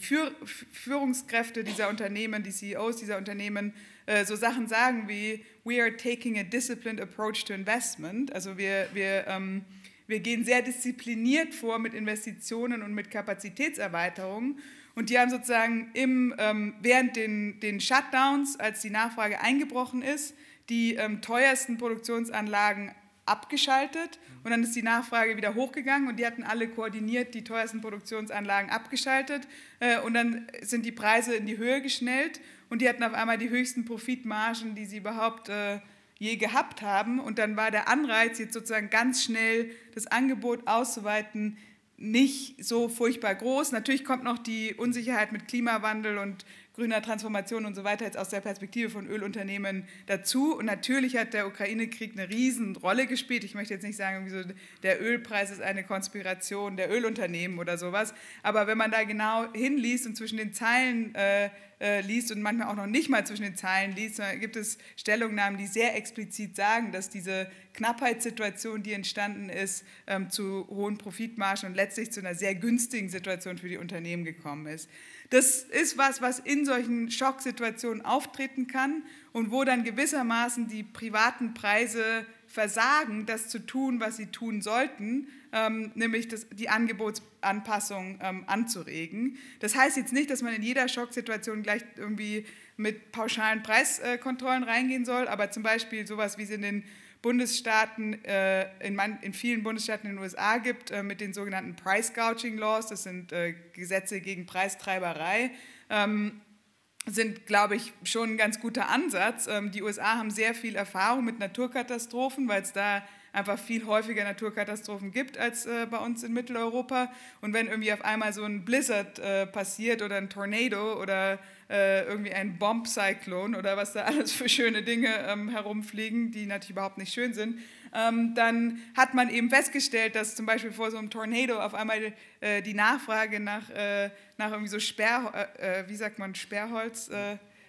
Führungskräfte dieser Unternehmen, die CEOs dieser Unternehmen äh, so Sachen sagen wie, we are taking a disciplined approach to investment. Also wir, wir, ähm, wir gehen sehr diszipliniert vor mit Investitionen und mit Kapazitätserweiterungen. Und die haben sozusagen im, ähm, während den, den Shutdowns, als die Nachfrage eingebrochen ist, die ähm, teuersten Produktionsanlagen abgeschaltet und dann ist die Nachfrage wieder hochgegangen und die hatten alle koordiniert die teuersten Produktionsanlagen abgeschaltet äh, und dann sind die Preise in die Höhe geschnellt und die hatten auf einmal die höchsten Profitmargen, die sie überhaupt äh, je gehabt haben. Und dann war der Anreiz, jetzt sozusagen ganz schnell das Angebot auszuweiten, nicht so furchtbar groß. Natürlich kommt noch die Unsicherheit mit Klimawandel und grüner Transformation und so weiter jetzt aus der Perspektive von Ölunternehmen dazu. Und natürlich hat der Ukraine-Krieg eine Riesenrolle gespielt. Ich möchte jetzt nicht sagen, wieso der Ölpreis ist eine Konspiration der Ölunternehmen oder sowas. Aber wenn man da genau hinliest und zwischen den Zeilen äh, äh, liest und manchmal auch noch nicht mal zwischen den Zeilen liest, gibt es Stellungnahmen, die sehr explizit sagen, dass diese Knappheitssituation, die entstanden ist, ähm, zu hohen Profitmargen und letztlich zu einer sehr günstigen Situation für die Unternehmen gekommen ist. Das ist was, was in solchen Schocksituationen auftreten kann und wo dann gewissermaßen die privaten Preise versagen, das zu tun, was sie tun sollten, ähm, nämlich das, die Angebotsanpassung ähm, anzuregen. Das heißt jetzt nicht, dass man in jeder Schocksituation gleich irgendwie mit pauschalen Preiskontrollen reingehen soll, aber zum Beispiel sowas, wie es in den Bundesstaaten, äh, in, man, in, vielen Bundesstaaten in den USA gibt, äh, mit den sogenannten Price Gouging Laws, das sind äh, Gesetze gegen Preistreiberei. Ähm, sind, glaube ich, schon ein ganz guter Ansatz. Ähm, die USA haben sehr viel Erfahrung mit Naturkatastrophen, weil es da einfach viel häufiger Naturkatastrophen gibt als äh, bei uns in Mitteleuropa. Und wenn irgendwie auf einmal so ein Blizzard äh, passiert oder ein Tornado oder äh, irgendwie ein Bombcyclon oder was da *laughs* alles für schöne Dinge ähm, herumfliegen, die natürlich überhaupt nicht schön sind, ähm, dann hat man eben festgestellt, dass zum Beispiel vor so einem Tornado auf einmal äh, die Nachfrage nach, äh, nach irgendwie so Sperr, äh, wie sagt man, Sperrholz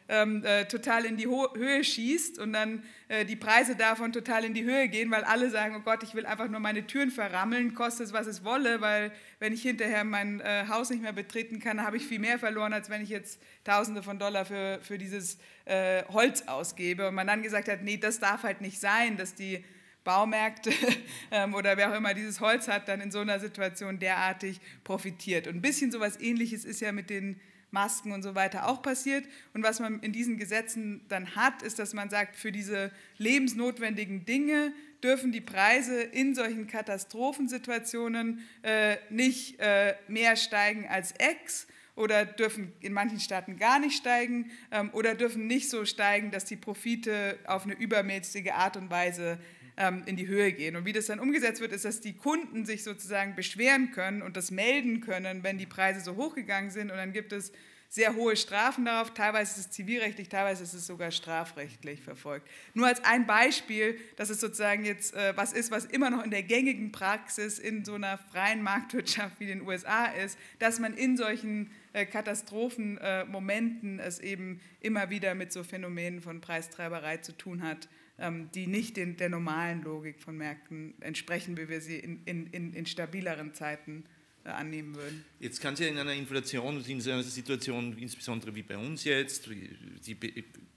ähm, äh, total in die Ho Höhe schießt und dann äh, die Preise davon total in die Höhe gehen, weil alle sagen, oh Gott, ich will einfach nur meine Türen verrammeln, koste es, was es wolle, weil wenn ich hinterher mein äh, Haus nicht mehr betreten kann, habe ich viel mehr verloren, als wenn ich jetzt Tausende von Dollar für, für dieses äh, Holz ausgebe. Und man dann gesagt hat, nee, das darf halt nicht sein, dass die Baumärkte *laughs* ähm, oder wer auch immer dieses Holz hat, dann in so einer Situation derartig profitiert. Und ein bisschen sowas ähnliches ist ja mit den Masken und so weiter auch passiert. Und was man in diesen Gesetzen dann hat, ist, dass man sagt, für diese lebensnotwendigen Dinge dürfen die Preise in solchen Katastrophensituationen äh, nicht äh, mehr steigen als X oder dürfen in manchen Staaten gar nicht steigen ähm, oder dürfen nicht so steigen, dass die Profite auf eine übermäßige Art und Weise ähm, in die Höhe gehen. Und wie das dann umgesetzt wird, ist, dass die Kunden sich sozusagen beschweren können und das melden können, wenn die Preise so hochgegangen sind. Und dann gibt es sehr hohe Strafen darauf. Teilweise ist es zivilrechtlich, teilweise ist es sogar strafrechtlich verfolgt. Nur als ein Beispiel, dass es sozusagen jetzt äh, was ist, was immer noch in der gängigen Praxis in so einer freien Marktwirtschaft wie den USA ist, dass man in solchen äh, Katastrophenmomenten äh, es eben immer wieder mit so Phänomenen von Preistreiberei zu tun hat die nicht den, der normalen Logik von Märkten entsprechen, wie wir sie in, in, in stabileren Zeiten äh, annehmen würden.
Jetzt kann es ja in einer Inflation, in so einer Situation, insbesondere wie bei uns jetzt, die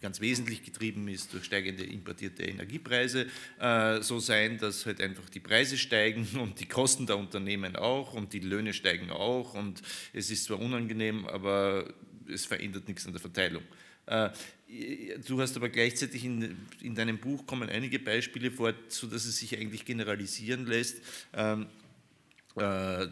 ganz wesentlich getrieben ist durch steigende importierte Energiepreise, äh, so sein, dass halt einfach die Preise steigen *laughs* und die Kosten der Unternehmen auch und die Löhne steigen auch und es ist zwar unangenehm, aber es verändert nichts an der Verteilung. Äh, du hast aber gleichzeitig in, in deinem Buch kommen einige Beispiele vor, sodass es sich eigentlich generalisieren lässt. Ähm, äh,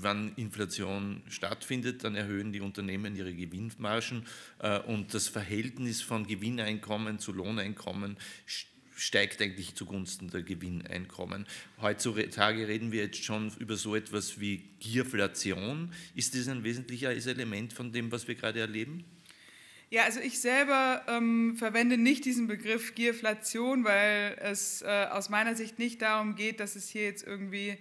wann Inflation stattfindet, dann erhöhen die Unternehmen ihre Gewinnmargen äh, und das Verhältnis von Gewinneinkommen zu Lohneinkommen steigt eigentlich zugunsten der Gewinneinkommen. Heutzutage reden wir jetzt schon über so etwas wie Gierflation. Ist das ein wesentliches Element von dem, was wir gerade erleben?
Ja, also ich selber ähm, verwende nicht diesen Begriff Gierflation, weil es äh, aus meiner Sicht nicht darum geht, dass es hier jetzt irgendwie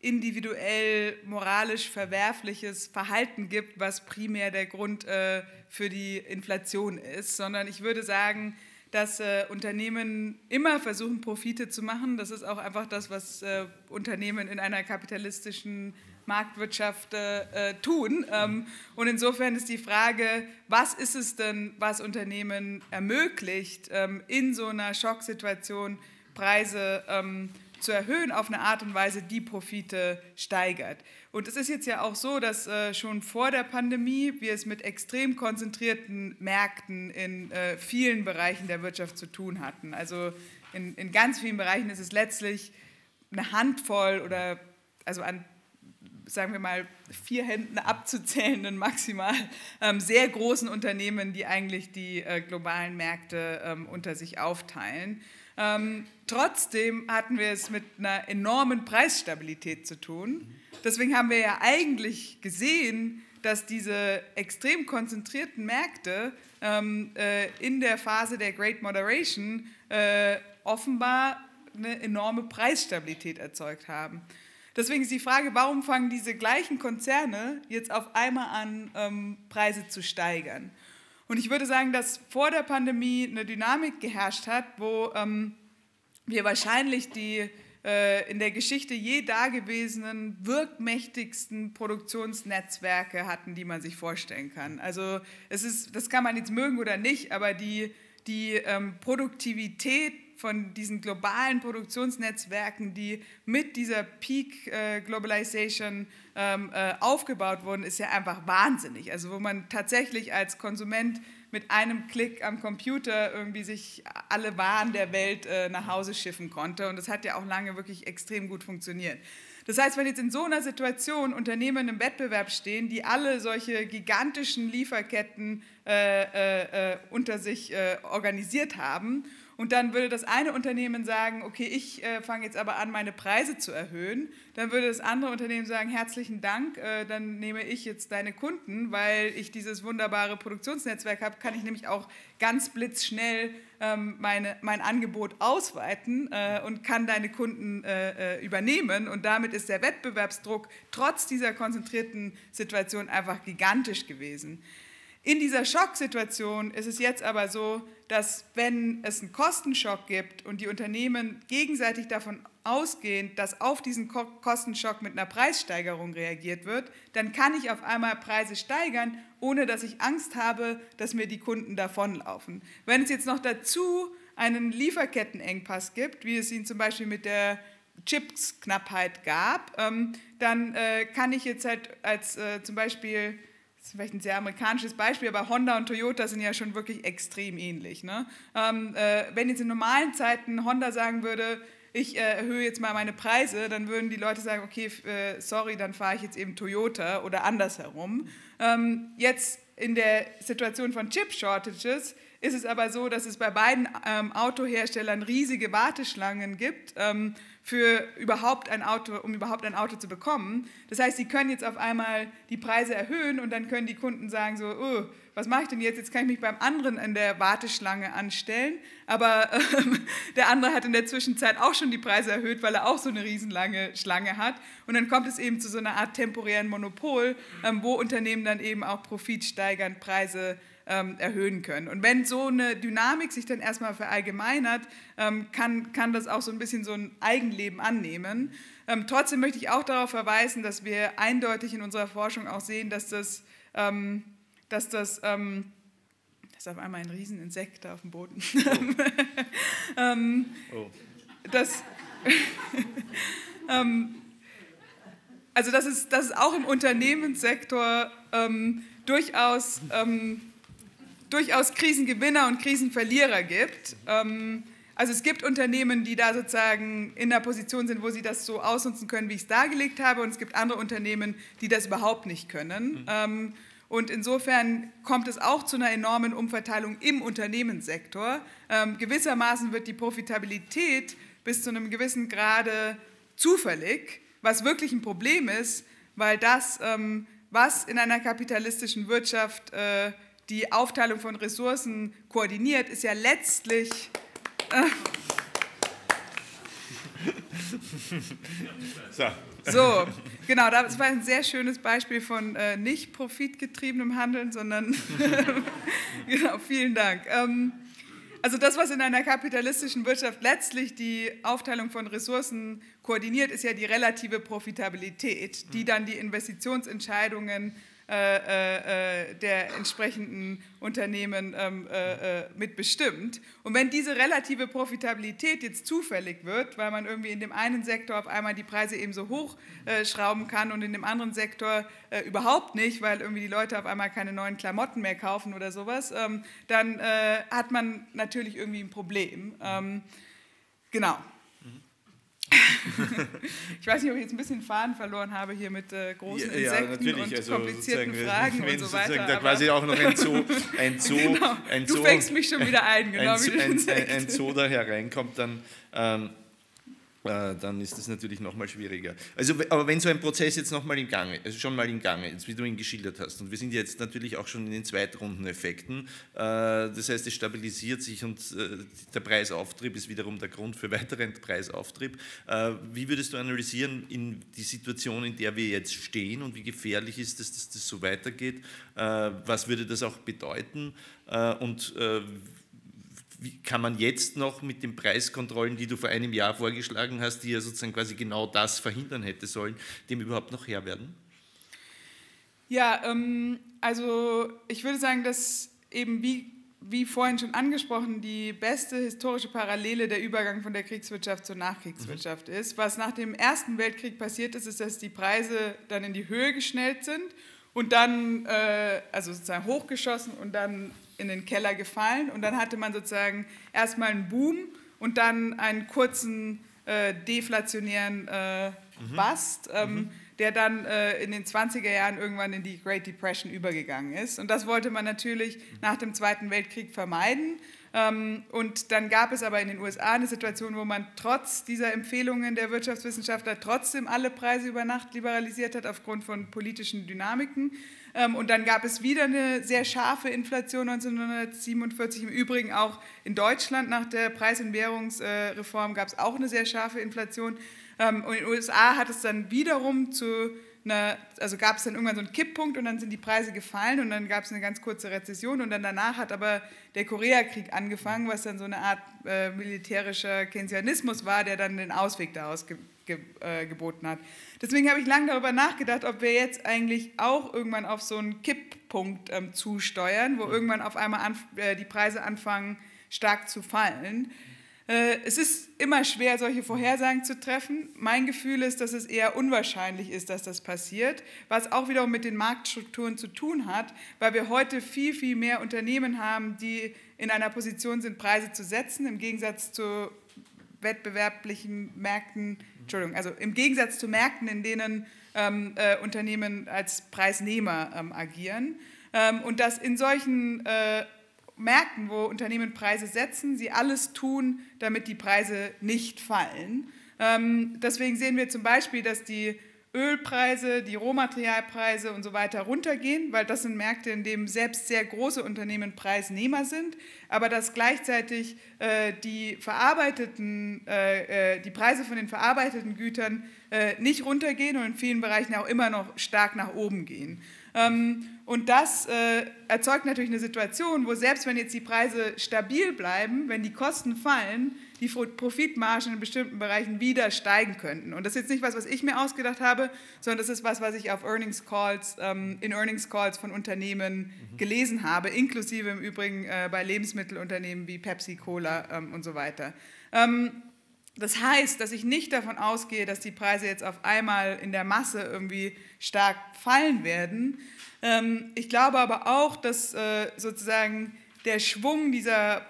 individuell moralisch verwerfliches Verhalten gibt, was primär der Grund äh, für die Inflation ist, sondern ich würde sagen, dass äh, Unternehmen immer versuchen, Profite zu machen. Das ist auch einfach das, was äh, Unternehmen in einer kapitalistischen Marktwirtschaft äh, tun. Ähm, und insofern ist die Frage, was ist es denn, was Unternehmen ermöglicht, ähm, in so einer Schocksituation Preise ähm, zu erhöhen auf eine Art und Weise, die Profite steigert. Und es ist jetzt ja auch so, dass äh, schon vor der Pandemie wir es mit extrem konzentrierten Märkten in äh, vielen Bereichen der Wirtschaft zu tun hatten. Also in, in ganz vielen Bereichen ist es letztlich eine Handvoll oder also an sagen wir mal, vier Händen abzuzählenden maximal ähm, sehr großen Unternehmen, die eigentlich die äh, globalen Märkte ähm, unter sich aufteilen. Ähm, trotzdem hatten wir es mit einer enormen Preisstabilität zu tun. Deswegen haben wir ja eigentlich gesehen, dass diese extrem konzentrierten Märkte ähm, äh, in der Phase der Great Moderation äh, offenbar eine enorme Preisstabilität erzeugt haben. Deswegen ist die Frage, warum fangen diese gleichen Konzerne jetzt auf einmal an, ähm, Preise zu steigern? Und ich würde sagen, dass vor der Pandemie eine Dynamik geherrscht hat, wo ähm, wir wahrscheinlich die äh, in der Geschichte je dagewesenen, wirkmächtigsten Produktionsnetzwerke hatten, die man sich vorstellen kann. Also es ist, das kann man jetzt mögen oder nicht, aber die, die ähm, Produktivität von diesen globalen Produktionsnetzwerken, die mit dieser Peak äh, Globalization ähm, äh, aufgebaut wurden, ist ja einfach wahnsinnig. Also wo man tatsächlich als Konsument mit einem Klick am Computer irgendwie sich alle Waren der Welt äh, nach Hause schiffen konnte. Und das hat ja auch lange wirklich extrem gut funktioniert. Das heißt, wenn jetzt in so einer Situation Unternehmen im Wettbewerb stehen, die alle solche gigantischen Lieferketten äh, äh, äh unter sich äh, organisiert haben und dann würde das eine Unternehmen sagen, okay, ich äh, fange jetzt aber an, meine Preise zu erhöhen. Dann würde das andere Unternehmen sagen, herzlichen Dank, äh, dann nehme ich jetzt deine Kunden, weil ich dieses wunderbare Produktionsnetzwerk habe, kann ich nämlich auch ganz blitzschnell ähm, meine, mein Angebot ausweiten äh, und kann deine Kunden äh, äh, übernehmen. Und damit ist der Wettbewerbsdruck trotz dieser konzentrierten Situation einfach gigantisch gewesen. In dieser Schocksituation ist es jetzt aber so, dass wenn es einen Kostenschock gibt und die Unternehmen gegenseitig davon ausgehen, dass auf diesen Kostenschock mit einer Preissteigerung reagiert wird, dann kann ich auf einmal Preise steigern, ohne dass ich Angst habe, dass mir die Kunden davonlaufen. Wenn es jetzt noch dazu einen Lieferkettenengpass gibt, wie es ihn zum Beispiel mit der Chipsknappheit gab, ähm, dann äh, kann ich jetzt halt als äh, zum Beispiel ist vielleicht ein sehr amerikanisches Beispiel, aber Honda und Toyota sind ja schon wirklich extrem ähnlich. Ne? Ähm, äh, wenn jetzt in normalen Zeiten Honda sagen würde, ich äh, erhöhe jetzt mal meine Preise, dann würden die Leute sagen, okay, äh, sorry, dann fahre ich jetzt eben Toyota oder andersherum. Ähm, jetzt in der Situation von Chip-Shortages ist es aber so, dass es bei beiden ähm, Autoherstellern riesige Warteschlangen gibt. Ähm, für überhaupt ein Auto, um überhaupt ein Auto zu bekommen. Das heißt, sie können jetzt auf einmal die Preise erhöhen und dann können die Kunden sagen so, oh, was mache ich denn jetzt? Jetzt kann ich mich beim anderen in der Warteschlange anstellen. Aber ähm, *laughs* der andere hat in der Zwischenzeit auch schon die Preise erhöht, weil er auch so eine riesenlange Schlange hat. Und dann kommt es eben zu so einer Art temporären Monopol, ähm, wo Unternehmen dann eben auch profitsteigernd Preise ähm, erhöhen können. Und wenn so eine Dynamik sich dann erstmal verallgemeinert, ähm, kann, kann das auch so ein bisschen so ein Eigenleben annehmen. Ähm, trotzdem möchte ich auch darauf verweisen, dass wir eindeutig in unserer Forschung auch sehen, dass das, ähm, dass das ähm, das ist auf einmal ein Rieseninsekt da auf dem Boden. Oh. *laughs* ähm, oh. Das, *laughs* also dass es, dass es auch im Unternehmenssektor ähm, durchaus ähm, durchaus Krisengewinner und Krisenverlierer gibt. Ähm, also es gibt Unternehmen, die da sozusagen in der Position sind, wo sie das so ausnutzen können, wie ich es dargelegt habe, und es gibt andere Unternehmen, die das überhaupt nicht können. Mhm. Ähm, und insofern kommt es auch zu einer enormen Umverteilung im Unternehmenssektor. Ähm, gewissermaßen wird die Profitabilität bis zu einem gewissen Grade zufällig, was wirklich ein Problem ist, weil das, was in einer kapitalistischen Wirtschaft äh, die Aufteilung von Ressourcen koordiniert, ist ja letztlich... Äh, so. genau, das war ein sehr schönes Beispiel von äh, nicht profitgetriebenem Handeln, sondern *laughs* genau, vielen Dank. Ähm, also das, was in einer kapitalistischen Wirtschaft letztlich die Aufteilung von Ressourcen koordiniert, ist ja die relative Profitabilität, die dann die Investitionsentscheidungen äh, äh, der entsprechenden Unternehmen ähm, äh, mitbestimmt. Und wenn diese relative Profitabilität jetzt zufällig wird, weil man irgendwie in dem einen Sektor auf einmal die Preise eben so hochschrauben kann und in dem anderen Sektor überhaupt nicht, weil irgendwie die Leute auf einmal keine neuen Klamotten mehr kaufen oder sowas, ähm, dann hat man natürlich irgendwie ein Problem. Ähm, genau. Ich weiß nicht, ob ich jetzt ein bisschen Faden verloren habe hier mit äh, großen ja, Insekten ja, und also komplizierten Fragen *laughs* und so weiter.
Da quasi auch noch ein Zoo, ein *laughs* Zoo,
genau.
ein
Zoo, du fängst mich schon *laughs* wieder ein, genau
ein, wie ein, ein, ein Zoo da hereinkommt, dann ähm, äh, dann ist das natürlich nochmal schwieriger. Also, aber wenn so ein Prozess jetzt nochmal im Gange, also schon mal im Gange, jetzt wie du ihn geschildert hast, und wir sind jetzt natürlich auch schon in den Zweitrundeneffekten, äh, das heißt, es stabilisiert sich und äh, der Preisauftrieb ist wiederum der Grund für *laughs* weiteren Preisauftrieb. Wie würdest du analysieren in die Situation, in der wir jetzt stehen und wie gefährlich ist es, dass das so weitergeht? Was würde das auch bedeuten? Und wie kann man jetzt noch mit den Preiskontrollen, die du vor einem Jahr vorgeschlagen hast, die ja sozusagen quasi genau das verhindern hätte sollen, dem überhaupt noch Herr werden?
Ja, ähm, also ich würde sagen, dass eben wie, wie vorhin schon angesprochen, die beste historische Parallele der Übergang von der Kriegswirtschaft zur Nachkriegswirtschaft mhm. ist. Was nach dem Ersten Weltkrieg passiert ist, ist, dass die Preise dann in die Höhe geschnellt sind und dann, äh, also sozusagen hochgeschossen und dann in den Keller gefallen. Und dann hatte man sozusagen erstmal einen Boom und dann einen kurzen äh, deflationären äh, mhm. Bust, ähm, mhm. der dann äh, in den 20er Jahren irgendwann in die Great Depression übergegangen ist. Und das wollte man natürlich mhm. nach dem Zweiten Weltkrieg vermeiden. Ähm, und dann gab es aber in den USA eine Situation, wo man trotz dieser Empfehlungen der Wirtschaftswissenschaftler trotzdem alle Preise über Nacht liberalisiert hat aufgrund von politischen Dynamiken. Ähm, und dann gab es wieder eine sehr scharfe Inflation 1947. Im Übrigen auch in Deutschland nach der Preis- und Währungsreform gab es auch eine sehr scharfe Inflation. Ähm, und in den USA hat es dann wiederum zu eine, also gab es dann irgendwann so einen Kipppunkt und dann sind die Preise gefallen und dann gab es eine ganz kurze Rezession und dann danach hat aber der Koreakrieg angefangen, was dann so eine Art äh, militärischer Keynesianismus war, der dann den Ausweg daraus ge ge äh, geboten hat. Deswegen habe ich lange darüber nachgedacht, ob wir jetzt eigentlich auch irgendwann auf so einen Kipppunkt ähm, zusteuern, wo irgendwann auf einmal äh, die Preise anfangen stark zu fallen. Äh, es ist immer schwer, solche Vorhersagen zu treffen. Mein Gefühl ist, dass es eher unwahrscheinlich ist, dass das passiert, was auch wiederum mit den Marktstrukturen zu tun hat, weil wir heute viel, viel mehr Unternehmen haben, die in einer Position sind, Preise zu setzen, im Gegensatz zu wettbewerblichen Märkten, Entschuldigung, also im Gegensatz zu Märkten, in denen ähm, äh, Unternehmen als Preisnehmer ähm, agieren. Ähm, und dass in solchen äh, Märkten, wo Unternehmen Preise setzen, sie alles tun, damit die Preise nicht fallen. Ähm, deswegen sehen wir zum Beispiel, dass die Ölpreise, die Rohmaterialpreise und so weiter runtergehen, weil das sind Märkte, in denen selbst sehr große Unternehmen Preisnehmer sind, aber dass gleichzeitig äh, die verarbeiteten, äh, äh die Preise von den verarbeiteten Gütern äh, nicht runtergehen und in vielen Bereichen auch immer noch stark nach oben gehen. Ähm, und das äh, erzeugt natürlich eine Situation, wo selbst wenn jetzt die Preise stabil bleiben, wenn die Kosten fallen, die Profitmargen in bestimmten Bereichen wieder steigen könnten. Und das ist jetzt nicht was, was ich mir ausgedacht habe, sondern das ist was, was ich auf Earnings Calls, ähm, in Earnings Calls von Unternehmen mhm. gelesen habe, inklusive im Übrigen äh, bei Lebensmittelunternehmen wie Pepsi, Cola ähm, und so weiter. Ähm, das heißt, dass ich nicht davon ausgehe, dass die Preise jetzt auf einmal in der Masse irgendwie stark fallen werden. Ähm, ich glaube aber auch, dass äh, sozusagen der Schwung dieser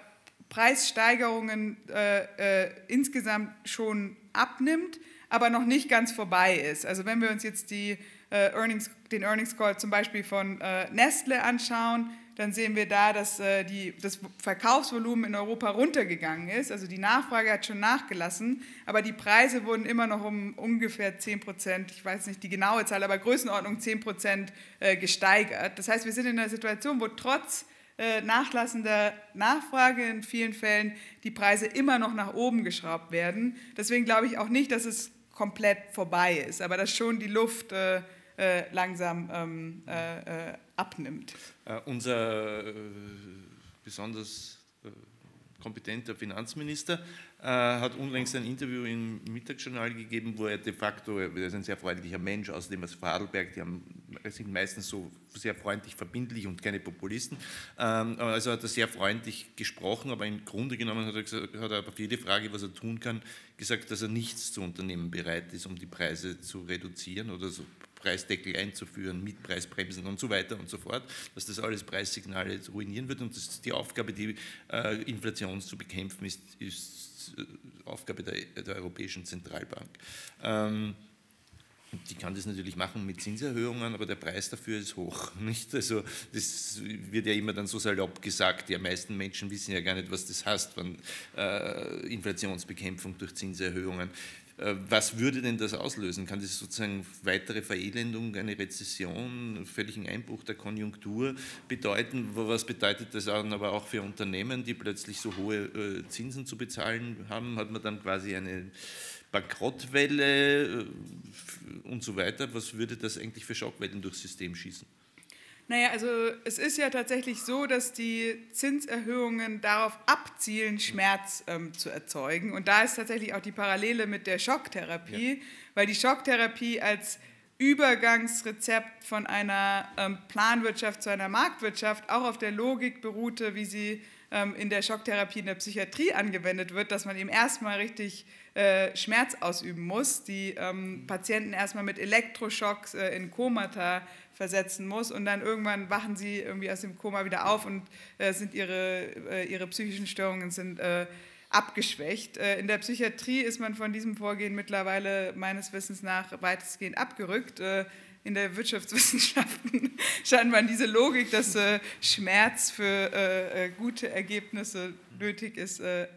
Preissteigerungen äh, äh, insgesamt schon abnimmt, aber noch nicht ganz vorbei ist. Also wenn wir uns jetzt die, Earnings, den Earnings Call zum Beispiel von Nestle anschauen, dann sehen wir da, dass äh, die, das Verkaufsvolumen in Europa runtergegangen ist. Also die Nachfrage hat schon nachgelassen, aber die Preise wurden immer noch um ungefähr 10 Prozent, ich weiß nicht die genaue Zahl, aber Größenordnung 10 Prozent äh, gesteigert. Das heißt, wir sind in einer Situation, wo trotz äh, nachlassender Nachfrage in vielen Fällen die Preise immer noch nach oben geschraubt werden. Deswegen glaube ich auch nicht, dass es komplett vorbei ist, aber dass schon die Luft äh, äh, langsam ähm, äh, abnimmt.
Unser besonders kompetenter Finanzminister hat unlängst ein Interview im Mittagsjournal gegeben, wo er de facto, er ist ein sehr freundlicher Mensch, außerdem aus Vorarlberg, die haben, sind meistens so sehr freundlich verbindlich und keine Populisten. Ähm, also hat er sehr freundlich gesprochen, aber im Grunde genommen hat er, gesagt, hat er auf jede Frage, was er tun kann, gesagt, dass er nichts zu unternehmen bereit ist, um die Preise zu reduzieren oder so Preisdeckel einzuführen, Mietpreisbremsen und so weiter und so fort, dass das alles Preissignale ruinieren wird und das die Aufgabe, die äh, Inflation zu bekämpfen, ist, ist äh, Aufgabe der, der, Europäischen Zentralbank. Ähm, die kann das natürlich machen mit Zinserhöhungen, aber der Preis dafür ist hoch. *laughs* Nicht? Also das wird ja immer dann so salopp gesagt. Die meisten Menschen wissen ja gar nicht, was das heißt, wenn äh, Inflationsbekämpfung durch Zinserhöhungen. Äh, was würde denn das auslösen? Kann das sozusagen weitere Verelendung, eine Rezession, völligen Einbruch der Konjunktur bedeuten? Was bedeutet das dann aber auch für Unternehmen, die plötzlich so hohe äh, Zinsen zu bezahlen haben? Hat man dann quasi eine Bankrottwelle äh, und so weiter? Was würde das eigentlich für Schockwellen durchs System schießen?
Naja, also es ist ja tatsächlich so, dass die Zinserhöhungen darauf abzielen, Schmerz ähm, zu erzeugen. Und da ist tatsächlich auch die Parallele mit der Schocktherapie, ja. weil die Schocktherapie als Übergangsrezept von einer ähm, Planwirtschaft zu einer Marktwirtschaft auch auf der Logik beruhte, wie sie ähm, in der Schocktherapie in der Psychiatrie angewendet wird, dass man eben erstmal richtig äh, Schmerz ausüben muss, die ähm, Patienten erstmal mit Elektroschocks äh, in Komata versetzen muss und dann irgendwann wachen sie irgendwie aus dem Koma wieder auf und äh, sind ihre, äh, ihre psychischen Störungen sind äh, abgeschwächt. Äh, in der Psychiatrie ist man von diesem Vorgehen mittlerweile meines Wissens nach weitestgehend abgerückt in der Wirtschaftswissenschaften *laughs* scheint man diese Logik, dass äh, Schmerz für äh, äh, gute Ergebnisse nötig ist, äh,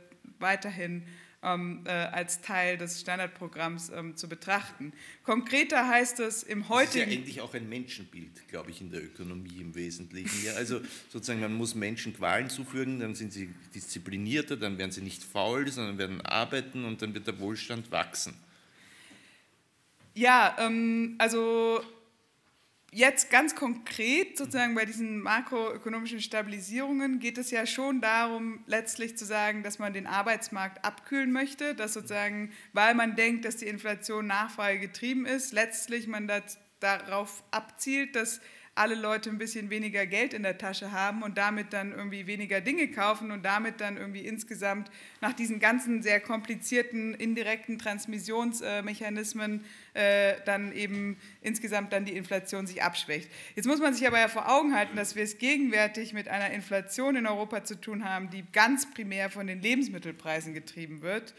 weiterhin ähm, äh, als Teil des Standardprogramms ähm, zu betrachten. Konkreter heißt es im heutigen...
Das ist ja eigentlich auch ein Menschenbild, glaube ich, in der Ökonomie im Wesentlichen. Ja, also sozusagen, man muss Menschen Qualen zufügen, dann sind sie disziplinierter, dann werden sie nicht faul, sondern werden arbeiten und dann wird der Wohlstand wachsen.
Ja, ähm, also Jetzt ganz konkret sozusagen bei diesen makroökonomischen Stabilisierungen geht es ja schon darum, letztlich zu sagen, dass man den Arbeitsmarkt abkühlen möchte, dass sozusagen, weil man denkt, dass die Inflation Nachfrage getrieben ist, letztlich man das, darauf abzielt, dass alle Leute ein bisschen weniger Geld in der Tasche haben und damit dann irgendwie weniger Dinge kaufen und damit dann irgendwie insgesamt nach diesen ganzen sehr komplizierten indirekten Transmissionsmechanismen äh, dann eben insgesamt dann die Inflation sich abschwächt. Jetzt muss man sich aber ja vor Augen halten, dass wir es gegenwärtig mit einer Inflation in Europa zu tun haben, die ganz primär von den Lebensmittelpreisen getrieben wird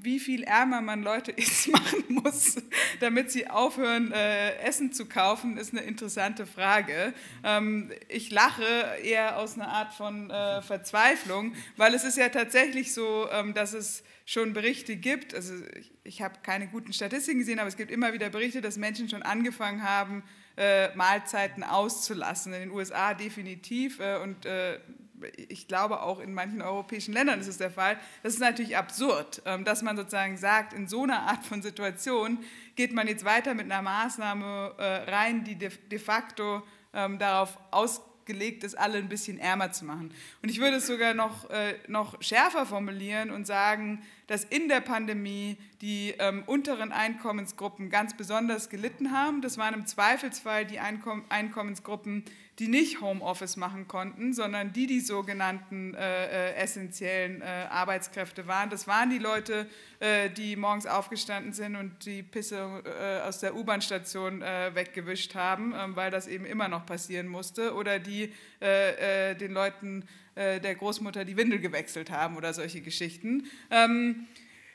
wie viel ärmer man Leute *laughs* ist machen muss, damit sie aufhören, äh, Essen zu kaufen, ist eine interessante Frage. Ähm, ich lache eher aus einer Art von äh, Verzweiflung, weil es ist ja tatsächlich so, ähm, dass es schon Berichte gibt, also ich, ich habe keine guten Statistiken gesehen, aber es gibt immer wieder Berichte, dass Menschen schon angefangen haben, äh, Mahlzeiten auszulassen. In den USA definitiv äh, und äh, ich glaube auch in manchen europäischen Ländern ist es der Fall. Das ist natürlich absurd, ähm, dass man sozusagen sagt, in so einer Art von Situation geht man jetzt weiter mit einer Maßnahme äh, rein, die de facto ähm, darauf ausgelegt ist, alle ein bisschen ärmer zu machen. Und ich würde es sogar noch, äh, noch schärfer formulieren und sagen, dass in der Pandemie die ähm, unteren Einkommensgruppen ganz besonders gelitten haben. Das waren im Zweifelsfall die Einkomm Einkommensgruppen, die nicht Homeoffice machen konnten, sondern die die sogenannten äh, äh, essentiellen äh, Arbeitskräfte waren. Das waren die Leute, äh, die morgens aufgestanden sind und die Pisse äh, aus der U-Bahn-Station äh, weggewischt haben, ähm, weil das eben immer noch passieren musste, oder die den Leuten der Großmutter die Windel gewechselt haben oder solche Geschichten. Ähm,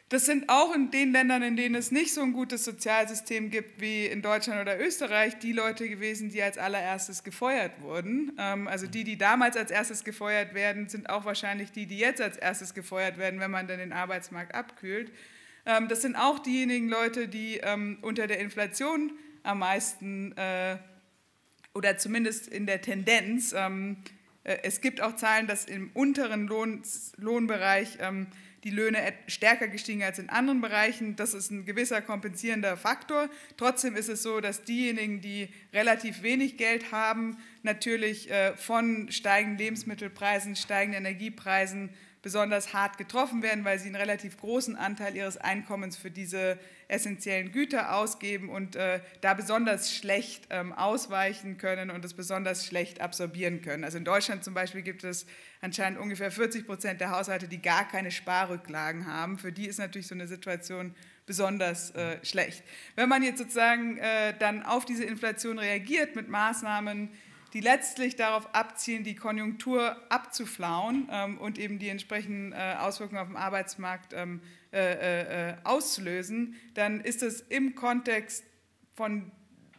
das sind auch in den Ländern, in denen es nicht so ein gutes Sozialsystem gibt wie in Deutschland oder Österreich, die Leute gewesen, die als allererstes gefeuert wurden. Ähm, also die, die damals als erstes gefeuert werden, sind auch wahrscheinlich die, die jetzt als erstes gefeuert werden, wenn man dann den Arbeitsmarkt abkühlt. Ähm, das sind auch diejenigen Leute, die ähm, unter der Inflation am meisten äh, oder zumindest in der Tendenz, äh, es gibt auch Zahlen, dass im unteren Lohn, Lohnbereich die Löhne stärker gestiegen als in anderen Bereichen. Das ist ein gewisser kompensierender Faktor. Trotzdem ist es so, dass diejenigen, die relativ wenig Geld haben, natürlich äh, von steigenden Lebensmittelpreisen, steigenden Energiepreisen besonders hart getroffen werden, weil sie einen relativ großen Anteil ihres Einkommens für diese essentiellen Güter ausgeben und äh, da besonders schlecht ähm, ausweichen können und es besonders schlecht absorbieren können. Also in Deutschland zum Beispiel gibt es anscheinend ungefähr 40 Prozent der Haushalte, die gar keine Sparrücklagen haben. Für die ist natürlich so eine Situation besonders äh, schlecht. Wenn man jetzt sozusagen äh, dann auf diese Inflation reagiert mit Maßnahmen, die letztlich darauf abzielen, die Konjunktur abzuflauen ähm, und eben die entsprechenden äh, Auswirkungen auf den Arbeitsmarkt ähm, äh, äh, äh, auszulösen, dann ist es im Kontext von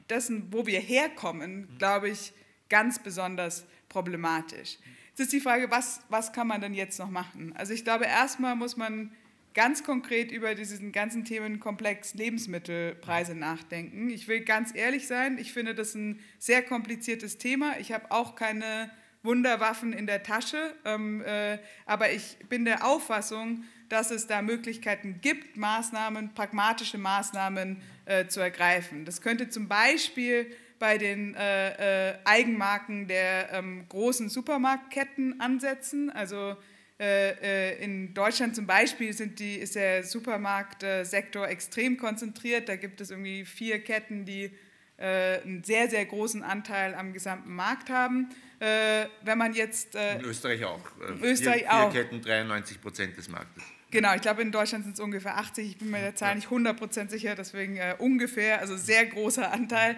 dessen, wo wir herkommen, glaube ich, ganz besonders problematisch. Jetzt ist die Frage, was, was kann man denn jetzt noch machen? Also ich glaube, erstmal muss man ganz konkret über diesen ganzen Themenkomplex Lebensmittelpreise nachdenken. Ich will ganz ehrlich sein, ich finde das ein sehr kompliziertes Thema. Ich habe auch keine Wunderwaffen in der Tasche, ähm, äh, aber ich bin der Auffassung, dass es da Möglichkeiten gibt, Maßnahmen, pragmatische Maßnahmen äh, zu ergreifen. Das könnte zum Beispiel bei den äh, äh Eigenmarken der ähm, großen Supermarktketten ansetzen. Also äh, äh, in Deutschland zum Beispiel die, ist der Supermarktsektor extrem konzentriert. Da gibt es irgendwie vier Ketten, die äh, einen sehr, sehr großen Anteil am gesamten Markt haben. Wenn man jetzt.
In Österreich auch.
In Österreich vier,
vier
auch.
Ketten 93 Prozent des Marktes.
Genau, ich glaube, in Deutschland sind es ungefähr 80. Ich bin mir der Zahl nicht 100% sicher, deswegen äh, ungefähr, also sehr großer Anteil.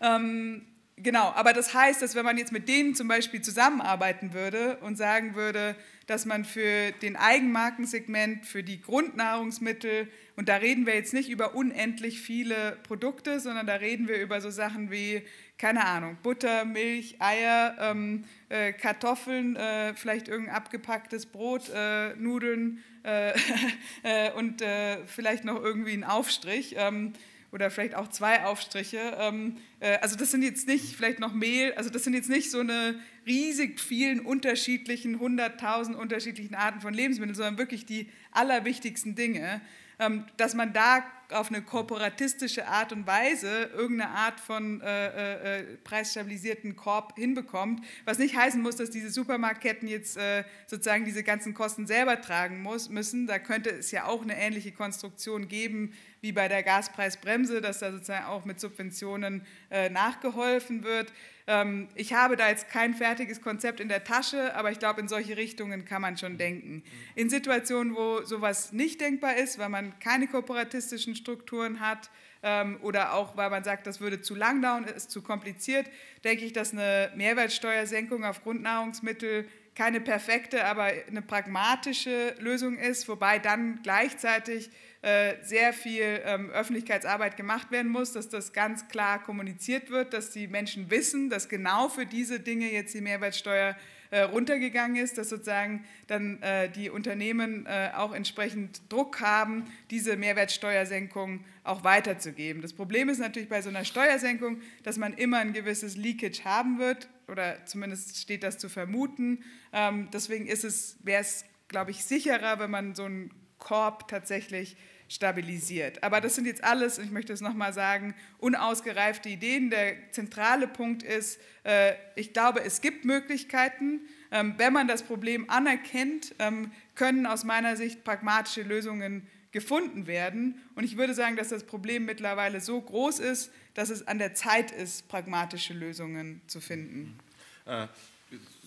Ähm, genau, aber das heißt, dass wenn man jetzt mit denen zum Beispiel zusammenarbeiten würde und sagen würde, dass man für den Eigenmarkensegment, für die Grundnahrungsmittel, und da reden wir jetzt nicht über unendlich viele Produkte, sondern da reden wir über so Sachen wie, keine Ahnung, Butter, Milch, Eier, ähm, äh, Kartoffeln, äh, vielleicht irgendein abgepacktes Brot, äh, Nudeln äh, *laughs* äh, und äh, vielleicht noch irgendwie ein Aufstrich. Ähm, oder vielleicht auch zwei Aufstriche. Ähm, äh, also das sind jetzt nicht vielleicht noch Mehl, also das sind jetzt nicht so eine riesig vielen unterschiedlichen, hunderttausend unterschiedlichen Arten von Lebensmitteln, sondern wirklich die allerwichtigsten Dinge. Ähm, dass man da auf eine kooperatistische Art und Weise irgendeine Art von äh, äh, preisstabilisierten Korb hinbekommt, was nicht heißen muss, dass diese Supermarktketten jetzt äh, sozusagen diese ganzen Kosten selber tragen muss, müssen. Da könnte es ja auch eine ähnliche Konstruktion geben wie bei der Gaspreisbremse, dass da sozusagen auch mit Subventionen äh, nachgeholfen wird. Ähm, ich habe da jetzt kein fertiges Konzept in der Tasche, aber ich glaube, in solche Richtungen kann man schon denken. In Situationen, wo sowas nicht denkbar ist, weil man keine kooperatistischen Strukturen hat, ähm, oder auch, weil man sagt, das würde zu lang dauern, ist zu kompliziert, denke ich, dass eine Mehrwertsteuersenkung auf Grundnahrungsmittel keine perfekte, aber eine pragmatische Lösung ist, wobei dann gleichzeitig sehr viel ähm, Öffentlichkeitsarbeit gemacht werden muss, dass das ganz klar kommuniziert wird, dass die Menschen wissen, dass genau für diese Dinge jetzt die Mehrwertsteuer äh, runtergegangen ist, dass sozusagen dann äh, die Unternehmen äh, auch entsprechend Druck haben, diese Mehrwertsteuersenkung auch weiterzugeben. Das Problem ist natürlich bei so einer Steuersenkung, dass man immer ein gewisses Leakage haben wird oder zumindest steht das zu vermuten. Ähm, deswegen ist es, wäre es, glaube ich, sicherer, wenn man so einen Korb tatsächlich stabilisiert. Aber das sind jetzt alles, ich möchte es nochmal sagen, unausgereifte Ideen. Der zentrale Punkt ist, äh, ich glaube, es gibt Möglichkeiten. Ähm, wenn man das Problem anerkennt, ähm, können aus meiner Sicht pragmatische Lösungen gefunden werden. Und ich würde sagen, dass das Problem mittlerweile so groß ist, dass es an der Zeit ist, pragmatische Lösungen zu finden.
Äh,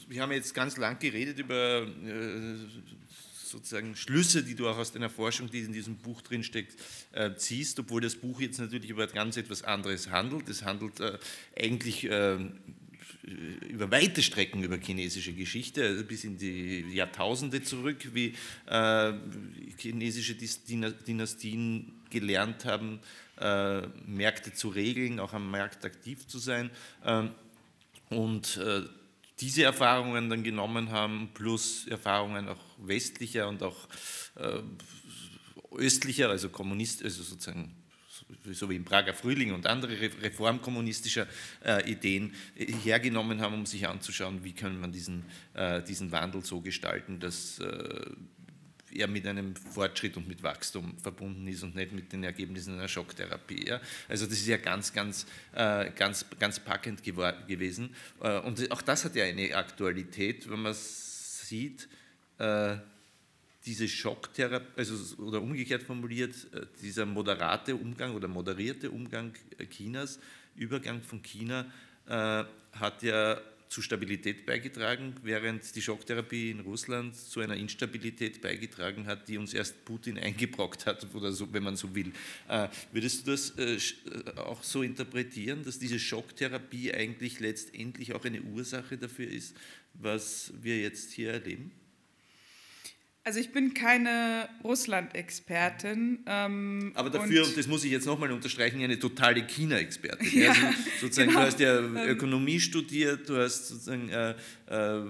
wir haben jetzt ganz lang geredet über äh, sozusagen Schlüsse, die du auch aus deiner Forschung, die in diesem Buch drinsteckt, äh, ziehst, obwohl das Buch jetzt natürlich über ganz etwas anderes handelt. Es handelt äh, eigentlich äh, über weite Strecken über chinesische Geschichte, also bis in die Jahrtausende zurück, wie äh, chinesische Dynastien gelernt haben, äh, Märkte zu regeln, auch am Markt aktiv zu sein. Ähm, und äh, diese Erfahrungen dann genommen haben, plus Erfahrungen auch westlicher und auch äh, östlicher, also Kommunist, also sozusagen so wie im Prager Frühling und andere reformkommunistischer äh, Ideen äh, hergenommen haben, um sich anzuschauen, wie kann man diesen, äh, diesen Wandel so gestalten, dass äh, er mit einem Fortschritt und mit Wachstum verbunden ist und nicht mit den Ergebnissen einer Schocktherapie. Ja? Also das ist ja ganz, ganz, äh, ganz, ganz packend gewesen. Äh, und auch das hat ja eine Aktualität, wenn man sieht, äh, diese Schocktherapie, also, oder umgekehrt formuliert, dieser moderate Umgang oder moderierte Umgang Chinas, Übergang von China, hat ja zu Stabilität beigetragen, während die Schocktherapie in Russland zu einer Instabilität beigetragen hat, die uns erst Putin eingebrockt hat, oder so, wenn man so will. Äh, würdest du das äh, äh, auch so interpretieren, dass diese Schocktherapie eigentlich letztendlich auch eine Ursache dafür ist, was wir jetzt hier erleben?
Also ich bin keine Russland-Expertin. Ähm,
Aber dafür, und das muss ich jetzt nochmal unterstreichen, eine totale China-Expertin. *laughs* Ja, also sozusagen, genau. Du hast ja ähm. Ökonomie studiert, du hast sozusagen äh, äh,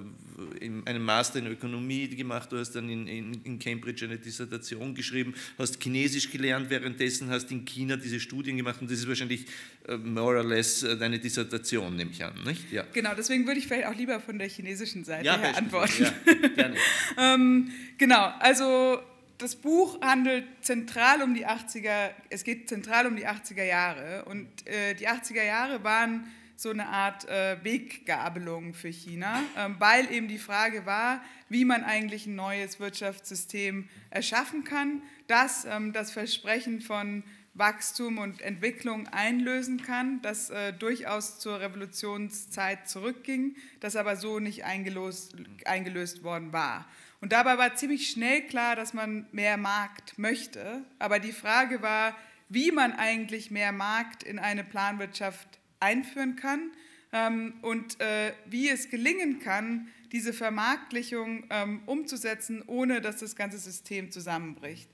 einen Master in Ökonomie gemacht, du hast dann in, in, in, Cambridge eine Dissertation geschrieben, hast Chinesisch gelernt, währenddessen hast in China diese Studien gemacht und das ist wahrscheinlich äh, more or less äh, deine Dissertation, nehme ich an, nicht?
Ja. Genau, deswegen würde ich vielleicht auch lieber von der chinesischen Seite ja, her antworten.
Ja, gerne. *laughs*
ähm, genau, also das Buch handelt zentral um die 80er, es geht zentral um die 80er Jahre und äh, die 80er Jahre waren so eine Art äh, Weggabelung für China, ähm, weil eben die Frage war, wie man eigentlich ein neues Wirtschaftssystem erschaffen kann, das ähm, das Versprechen von Wachstum und Entwicklung einlösen kann, das äh, durchaus zur Revolutionszeit zurückging, das aber so nicht eingelöst, eingelöst worden war. Und dabei war ziemlich schnell klar, dass man mehr Markt möchte, aber die Frage war, wie man eigentlich mehr Markt in eine Planwirtschaft einführen kann ähm, und äh, wie es gelingen kann, diese Vermarktlichung ähm, umzusetzen, ohne dass das ganze System zusammenbricht.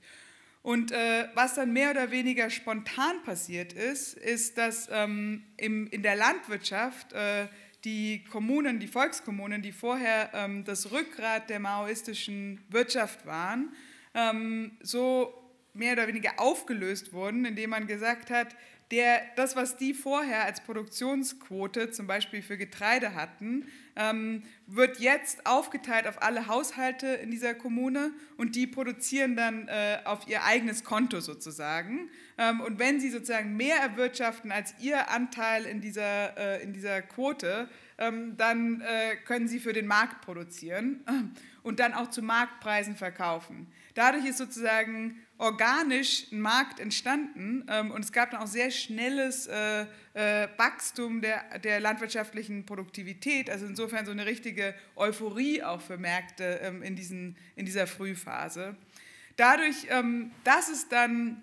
Und äh, was dann mehr oder weniger spontan passiert ist, ist, dass ähm, im, in der Landwirtschaft äh, die Kommunen, die Volkskommunen, die vorher ähm, das Rückgrat der maoistischen Wirtschaft waren, ähm, so mehr oder weniger aufgelöst wurden, indem man gesagt hat, der, das, was die vorher als Produktionsquote zum Beispiel für Getreide hatten, ähm, wird jetzt aufgeteilt auf alle Haushalte in dieser Kommune und die produzieren dann äh, auf ihr eigenes Konto sozusagen. Ähm, und wenn sie sozusagen mehr erwirtschaften als ihr Anteil in dieser, äh, in dieser Quote, ähm, dann äh, können sie für den Markt produzieren und dann auch zu Marktpreisen verkaufen. Dadurch ist sozusagen organisch ein Markt entstanden ähm, und es gab dann auch sehr schnelles äh, äh, Wachstum der, der landwirtschaftlichen Produktivität, also insofern so eine richtige Euphorie auch für Märkte ähm, in, diesen, in dieser Frühphase. Dadurch, ähm, dass es dann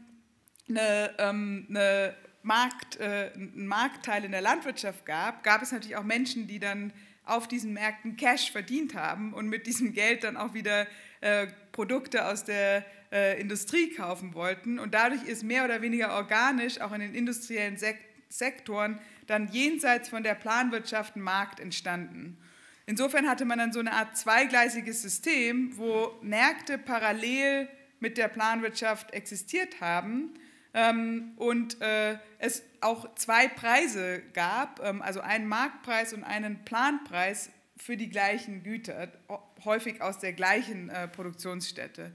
eine, ähm, eine Markt, äh, einen Marktteil in der Landwirtschaft gab, gab es natürlich auch Menschen, die dann auf diesen Märkten Cash verdient haben und mit diesem Geld dann auch wieder äh, Produkte aus der äh, Industrie kaufen wollten. Und dadurch ist mehr oder weniger organisch auch in den industriellen Sek Sektoren dann jenseits von der Planwirtschaft ein Markt entstanden. Insofern hatte man dann so eine Art zweigleisiges System, wo Märkte parallel mit der Planwirtschaft existiert haben ähm, und äh, es auch zwei Preise gab, ähm, also einen Marktpreis und einen Planpreis für die gleichen Güter, häufig aus der gleichen äh, Produktionsstätte.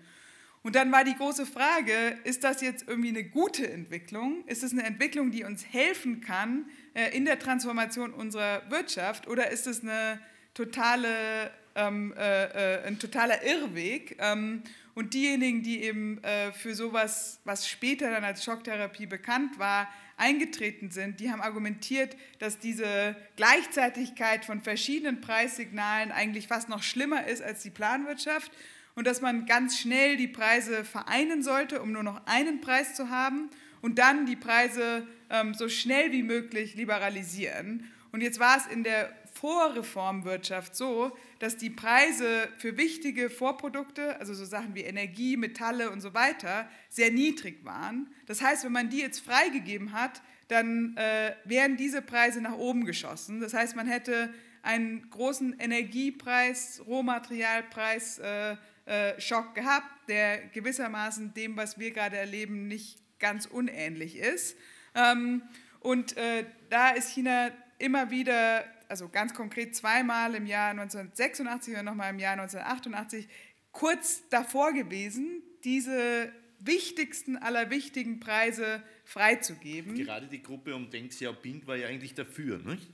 Und dann war die große Frage, ist das jetzt irgendwie eine gute Entwicklung? Ist es eine Entwicklung, die uns helfen kann äh, in der Transformation unserer Wirtschaft oder ist es eine totale, ähm, äh, äh, ein totaler Irrweg? Ähm, und diejenigen, die eben äh, für sowas, was später dann als Schocktherapie bekannt war, eingetreten sind, die haben argumentiert, dass diese Gleichzeitigkeit von verschiedenen Preissignalen eigentlich fast noch schlimmer ist als die Planwirtschaft und dass man ganz schnell die Preise vereinen sollte, um nur noch einen Preis zu haben und dann die Preise ähm, so schnell wie möglich liberalisieren. Und jetzt war es in der Vorreformwirtschaft so, dass die Preise für wichtige Vorprodukte, also so Sachen wie Energie, Metalle und so weiter, sehr niedrig waren. Das heißt, wenn man die jetzt freigegeben hat, dann äh, wären diese Preise nach oben geschossen. Das heißt, man hätte einen großen Energiepreis, Rohmaterialpreis, äh, äh, Schock gehabt, der gewissermaßen dem, was wir gerade erleben, nicht ganz unähnlich ist. Ähm, und äh, da ist China immer wieder, also ganz konkret zweimal im Jahr 1986 und nochmal im Jahr 1988, kurz davor gewesen, diese wichtigsten aller wichtigen Preise freizugeben.
Gerade die Gruppe um Deng Xiaoping war ja eigentlich dafür, nicht?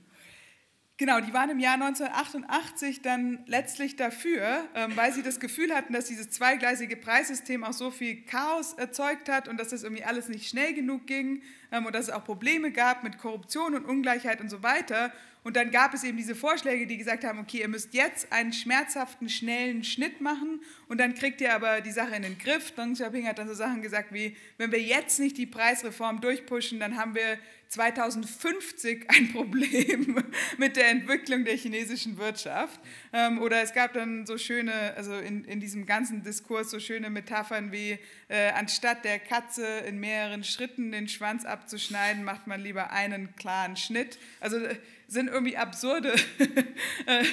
Genau, die waren im Jahr 1988 dann letztlich dafür, ähm, weil sie das Gefühl hatten, dass dieses zweigleisige Preissystem auch so viel Chaos erzeugt hat und dass das irgendwie alles nicht schnell genug ging ähm, und dass es auch Probleme gab mit Korruption und Ungleichheit und so weiter. Und dann gab es eben diese Vorschläge, die gesagt haben, okay, ihr müsst jetzt einen schmerzhaften, schnellen Schnitt machen und dann kriegt ihr aber die Sache in den Griff. Deng Xiaoping hat dann so Sachen gesagt wie, wenn wir jetzt nicht die Preisreform durchpushen, dann haben wir 2050 ein *laughs* Problem mit der Entwicklung der chinesischen Wirtschaft. Ähm, oder es gab dann so schöne, also in, in diesem ganzen Diskurs so schöne Metaphern wie, äh, anstatt der Katze in mehreren Schritten den Schwanz abzuschneiden, macht man lieber einen klaren Schnitt. Also äh, sind irgendwie absurde *laughs* äh,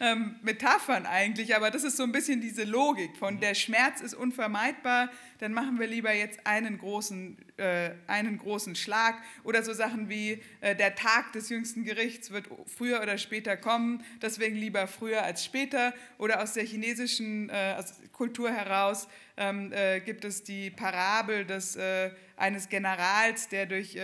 ähm, Metaphern eigentlich, aber das ist so ein bisschen diese Logik von der Schmerz ist unvermeidbar, dann machen wir lieber jetzt einen großen, äh, einen großen Schlag oder so Sachen wie äh, der Tag des jüngsten Gerichts wird früher oder später kommen, deswegen lieber früher als später oder aus der chinesischen äh, Kultur heraus ähm, äh, gibt es die Parabel des äh, eines Generals, der durch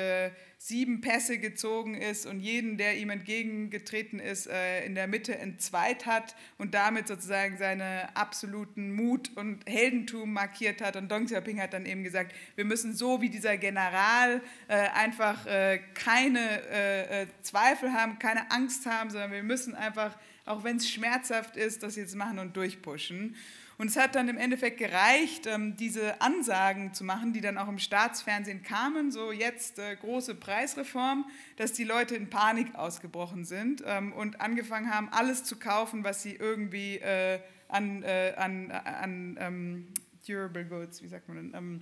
sieben Pässe gezogen ist und jeden, der ihm entgegengetreten ist, äh, in der Mitte entzweit hat und damit sozusagen seinen absoluten Mut und Heldentum markiert hat. Und Deng Xiaoping hat dann eben gesagt, wir müssen so wie dieser General äh, einfach äh, keine Zweifel haben, keine Angst haben, sondern wir müssen einfach, auch wenn es schmerzhaft ist, das jetzt machen und durchpushen. Und es hat dann im Endeffekt gereicht, ähm, diese Ansagen zu machen, die dann auch im Staatsfernsehen kamen, so jetzt äh, große Preisreform, dass die Leute in Panik ausgebrochen sind ähm, und angefangen haben, alles zu kaufen, was sie irgendwie äh, an, äh, an, an ähm, durable goods, wie sagt man denn?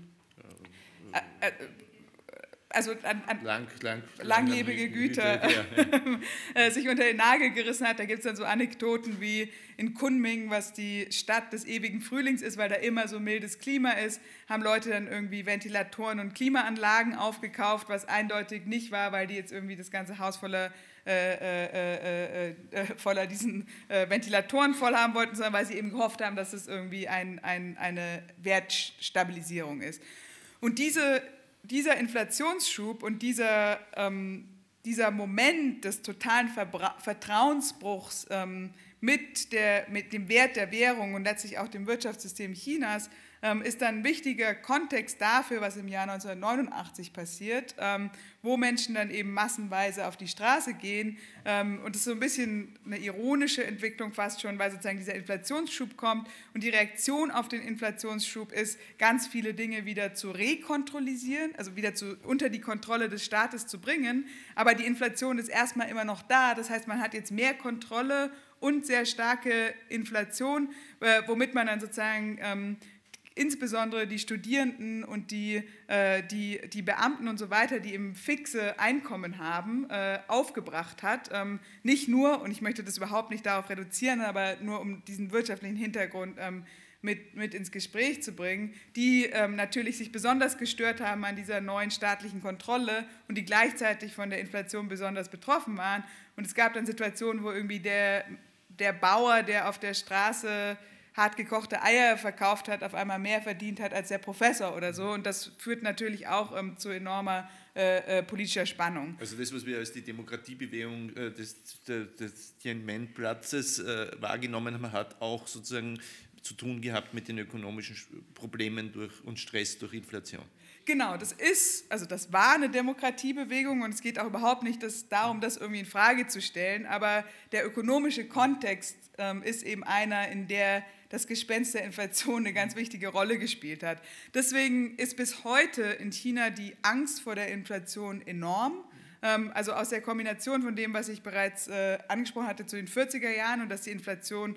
Äh, äh, also an, an lang, lang, langlebige lang, Güter, Güter ja. *laughs* Äh, sich unter den Nagel gerissen hat. Da gibt es dann so Anekdoten wie in Kunming, was die Stadt des ewigen Frühlings ist, weil da immer so mildes Klima ist, haben Leute dann irgendwie Ventilatoren und Klimaanlagen aufgekauft, was eindeutig nicht war, weil die jetzt irgendwie das ganze Haus voller äh, äh, äh, äh voller diesen äh, Ventilatoren voll haben wollten, sondern weil sie eben gehofft haben, dass es irgendwie ein, ein, eine Wertstabilisierung ist. Und diese dieser Inflationsschub und dieser, ähm, dieser Moment des totalen Verbra Vertrauensbruchs ähm, mit, der, mit dem Wert der Währung und letztlich auch dem Wirtschaftssystem Chinas ist dann ein wichtiger Kontext dafür, was im Jahr 1989 passiert, ähm, wo Menschen dann eben massenweise auf die Straße gehen. Ähm, und das ist so ein bisschen eine ironische Entwicklung fast schon, weil sozusagen dieser Inflationsschub kommt und die Reaktion auf den Inflationsschub ist, ganz viele Dinge wieder zu rekontrollisieren, also wieder zu, unter die Kontrolle des Staates zu bringen. Aber die Inflation ist erstmal immer noch da. Das heißt, man hat jetzt mehr Kontrolle und sehr starke Inflation, äh, womit man dann sozusagen ähm, insbesondere die Studierenden und die, äh, die, die Beamten und so weiter, die eben fixe Einkommen haben, äh, aufgebracht hat. Ähm, nicht nur, und ich möchte das überhaupt nicht darauf reduzieren, aber nur um diesen wirtschaftlichen Hintergrund ähm, mit, mit ins Gespräch zu bringen, die ähm, natürlich sich besonders gestört haben an dieser neuen staatlichen Kontrolle und die gleichzeitig von der Inflation besonders betroffen waren. Und es gab dann Situationen, wo irgendwie der, der Bauer, der auf der Straße hart gekochte Eier verkauft hat, auf einmal mehr verdient hat als der Professor oder so. Und das führt natürlich auch ähm, zu enormer äh, äh, politischer Spannung.
Also das, was wir als die Demokratiebewegung äh, des, des Tiananmen-Platzes äh, wahrgenommen haben, hat auch sozusagen zu tun gehabt mit den ökonomischen Problemen durch, und Stress durch Inflation.
Genau, das ist, also das war eine Demokratiebewegung und es geht auch überhaupt nicht das, darum, das irgendwie in Frage zu stellen, aber der ökonomische Kontext ähm, ist eben einer, in der das Gespenst der Inflation eine ganz wichtige Rolle gespielt hat. Deswegen ist bis heute in China die Angst vor der Inflation enorm. Ähm, also aus der Kombination von dem, was ich bereits äh, angesprochen hatte zu den 40er Jahren und dass die Inflation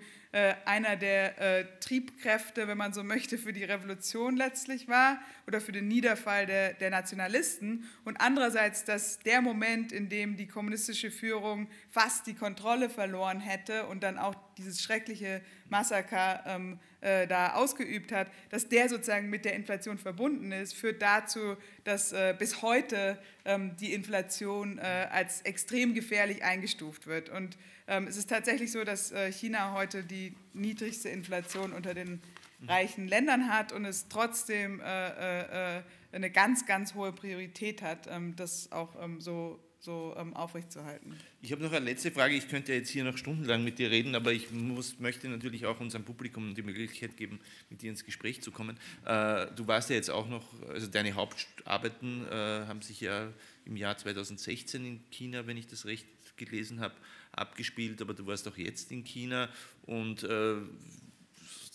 einer der äh, Triebkräfte, wenn man so möchte, für die Revolution letztlich war oder für den Niederfall der, der Nationalisten. Und andererseits, dass der Moment, in dem die kommunistische Führung fast die Kontrolle verloren hätte und dann auch dieses schreckliche Massaker ähm, äh, da ausgeübt hat, dass der sozusagen mit der Inflation verbunden ist, führt dazu, dass äh, bis heute ähm, die Inflation äh, als extrem gefährlich eingestuft wird. Und es ist tatsächlich so, dass äh, China heute die niedrigste Inflation unter den reichen Ländern hat und es trotzdem äh, äh, eine ganz, ganz hohe Priorität hat, ähm, das auch ähm, so so ähm, aufrechtzuerhalten.
Ich habe noch eine letzte Frage. Ich könnte jetzt hier noch stundenlang mit dir reden, aber ich muss, möchte natürlich auch unserem Publikum die Möglichkeit geben, mit dir ins Gespräch zu kommen. Äh, du warst ja jetzt auch noch, also deine Hauptarbeiten äh, haben sich ja im Jahr 2016 in China, wenn ich das recht gelesen habe, abgespielt, aber du warst auch jetzt in China und äh,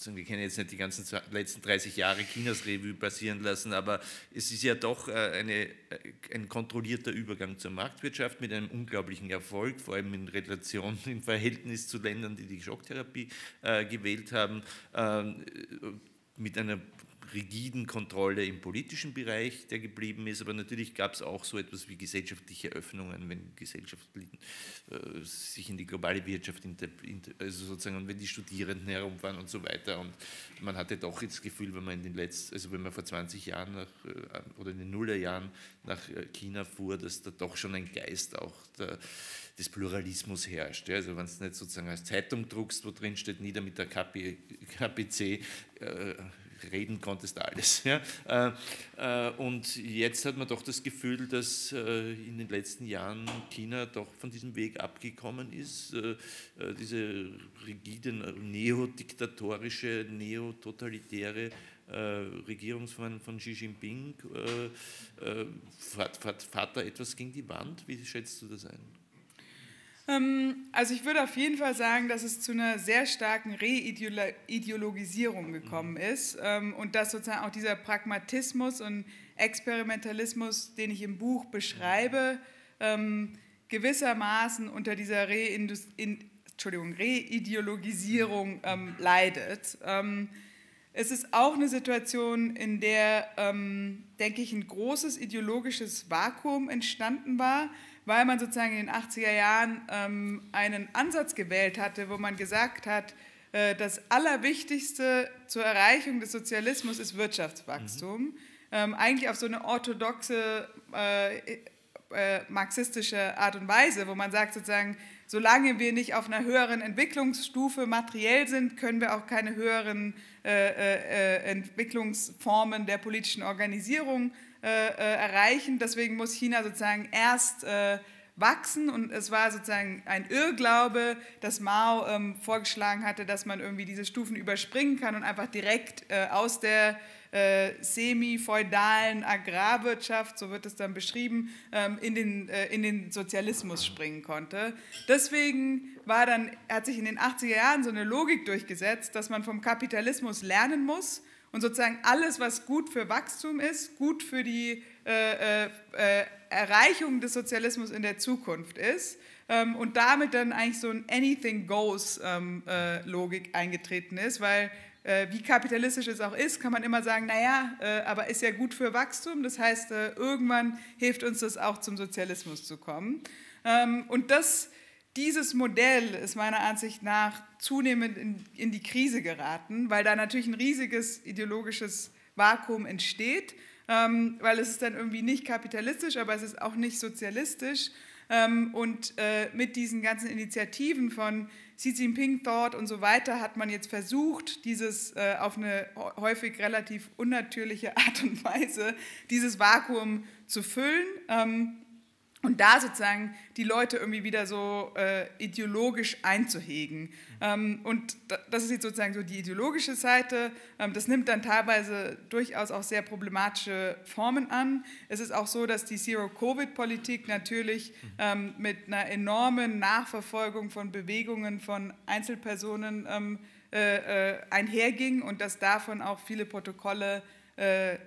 wir können jetzt nicht die ganzen letzten 30 Jahre Chinas Revue passieren lassen, aber es ist ja doch äh, eine, äh, ein kontrollierter Übergang zur Marktwirtschaft mit einem unglaublichen Erfolg, vor allem in Relation, *laughs* im Verhältnis zu Ländern, die die Schocktherapie äh, gewählt haben, ähm, mit einer rigiden Kontrolle im politischen Bereich, der geblieben ist, aber natürlich gab es auch so etwas wie gesellschaftliche Öffnungen, wenn Gesellschaften äh, sich in die globale Wirtschaft, also sozusagen, wenn die Studierenden herumfahren und so weiter. Und man hatte doch das Gefühl, wenn man in den letzten, also wenn man vor 20 Jahren nach, äh, oder in den Nullerjahren nach äh, China fuhr, dass da doch schon ein Geist auch der, des Pluralismus herrscht. Also wenn du nicht sozusagen als Zeitung druckst, wo drin steht, nieder mit der KP, KPC, äh, reden konntest alles. Ja? Äh, äh, und jetzt hat man doch das Gefühl, dass äh, in den letzten Jahren China doch von diesem Weg abgekommen ist. Diese rigiden, neodiktatorische, neototalitäre Regierungsform von Xi Jinping, fährt, fährt, fährt da etwas gegen die Wand? Wie schätzt du das ein?
Ähm, also ich würde auf jeden Fall sagen, dass es zu einer sehr starken Reideologisierung gekommen ist ähm, und dass sozusagen auch dieser Pragmatismus und Experimentalismus, den ich im Buch beschreibe, ähm, gewissermaßen unter dieser Reideologisierung leidet. es ist auch eine Situation, in der, denke ich, ein großes ideologisches Vakuum entstanden war weil man sozusagen in den 80er Jahren ähm, einen Ansatz gewählt hatte, wo man gesagt hat, äh, das Allerwichtigste zur Erreichung des Sozialismus ist Wirtschaftswachstum. Mhm. Ähm, eigentlich auf so eine orthodoxe äh, äh, marxistische Art und Weise, wo man sagt sozusagen, solange wir nicht auf einer höheren Entwicklungsstufe materiell sind, können wir auch keine höheren äh, äh, Entwicklungsformen der politischen Organisierung äh, äh, erreichen. Deswegen muss China sozusagen erst äh, wachsen und es war sozusagen ein Irrglaube, dass Mao ähm, vorgeschlagen hatte, dass man irgendwie diese Stufen überspringen kann und einfach direkt äh, aus der äh, semi-feudalen Agrarwirtschaft, so wird es dann beschrieben, ähm, in, den, äh, in den Sozialismus springen konnte. Deswegen war dann, hat sich in den 80er Jahren so eine Logik durchgesetzt, dass man vom Kapitalismus lernen muss und sozusagen alles, was gut für Wachstum ist, gut für die äh, äh, äh, Erreichung des Sozialismus in der Zukunft ist ähm, und damit dann eigentlich so ein Anything Goes ähm, äh, eingetreten ist, weil äh, wie kapitalistisch es auch ist, kann man immer sagen, naja, äh, aber ist ja gut für Wachstum, das heißt, irgendwann hilft uns das auch zum Sozialismus zu kommen. Ähm, und das dieses Modell ist meiner Ansicht nach zunehmend in, in, die Krise geraten, weil da natürlich ein riesiges ideologisches Vakuum entsteht, ähm, weil es ist dann irgendwie nicht kapitalistisch, aber es ist auch nicht sozialistisch. Ähm, und äh, mit diesen ganzen Initiativen von Xi Jinping Thought und so weiter hat man jetzt versucht, dieses äh, auf eine häufig relativ unnatürliche Art und Weise, dieses Vakuum zu füllen. Ähm, und da sozusagen die Leute irgendwie wieder so äh, ideologisch einzuhegen. Ähm, und das ist jetzt sozusagen so die ideologische Seite. Ähm, das nimmt dann teilweise durchaus auch sehr problematische Formen an. Es ist auch so, dass die Zero-Covid-Politik natürlich ähm, mit einer enormen Nachverfolgung von Bewegungen von Einzelpersonen ähm, äh, äh, einherging und dass davon auch viele Protokolle äh,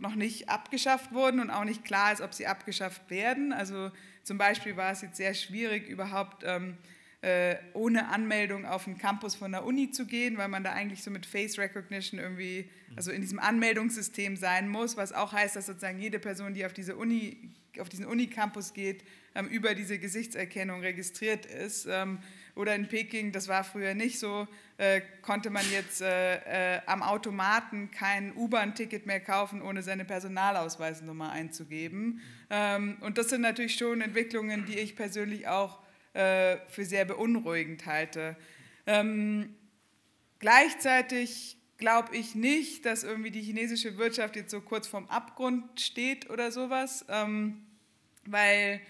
noch nicht abgeschafft wurden und auch nicht klar ist, ob sie abgeschafft werden. Also zum Beispiel war es jetzt sehr schwierig, überhaupt ähm, äh, ohne Anmeldung auf den Campus von der Uni zu gehen, weil man da eigentlich so mit Face Recognition irgendwie, also in diesem Anmeldungssystem sein muss, was auch heißt, dass sozusagen jede Person, die auf diese Uni auf diesen Unicampus geht, ähm, über diese Gesichtserkennung registriert ist. Ähm, oder in Peking, das war früher nicht so, äh, konnte man jetzt äh, äh, am Automaten kein U-Bahn-Ticket mehr kaufen, ohne seine Personalausweisnummer einzugeben. Ähm, und das sind natürlich schon Entwicklungen, die ich persönlich auch äh, für sehr beunruhigend halte. Ähm, gleichzeitig glaube ich nicht, dass irgendwie die chinesische Wirtschaft jetzt so kurz vorm Abgrund steht oder sowas, ähm, weil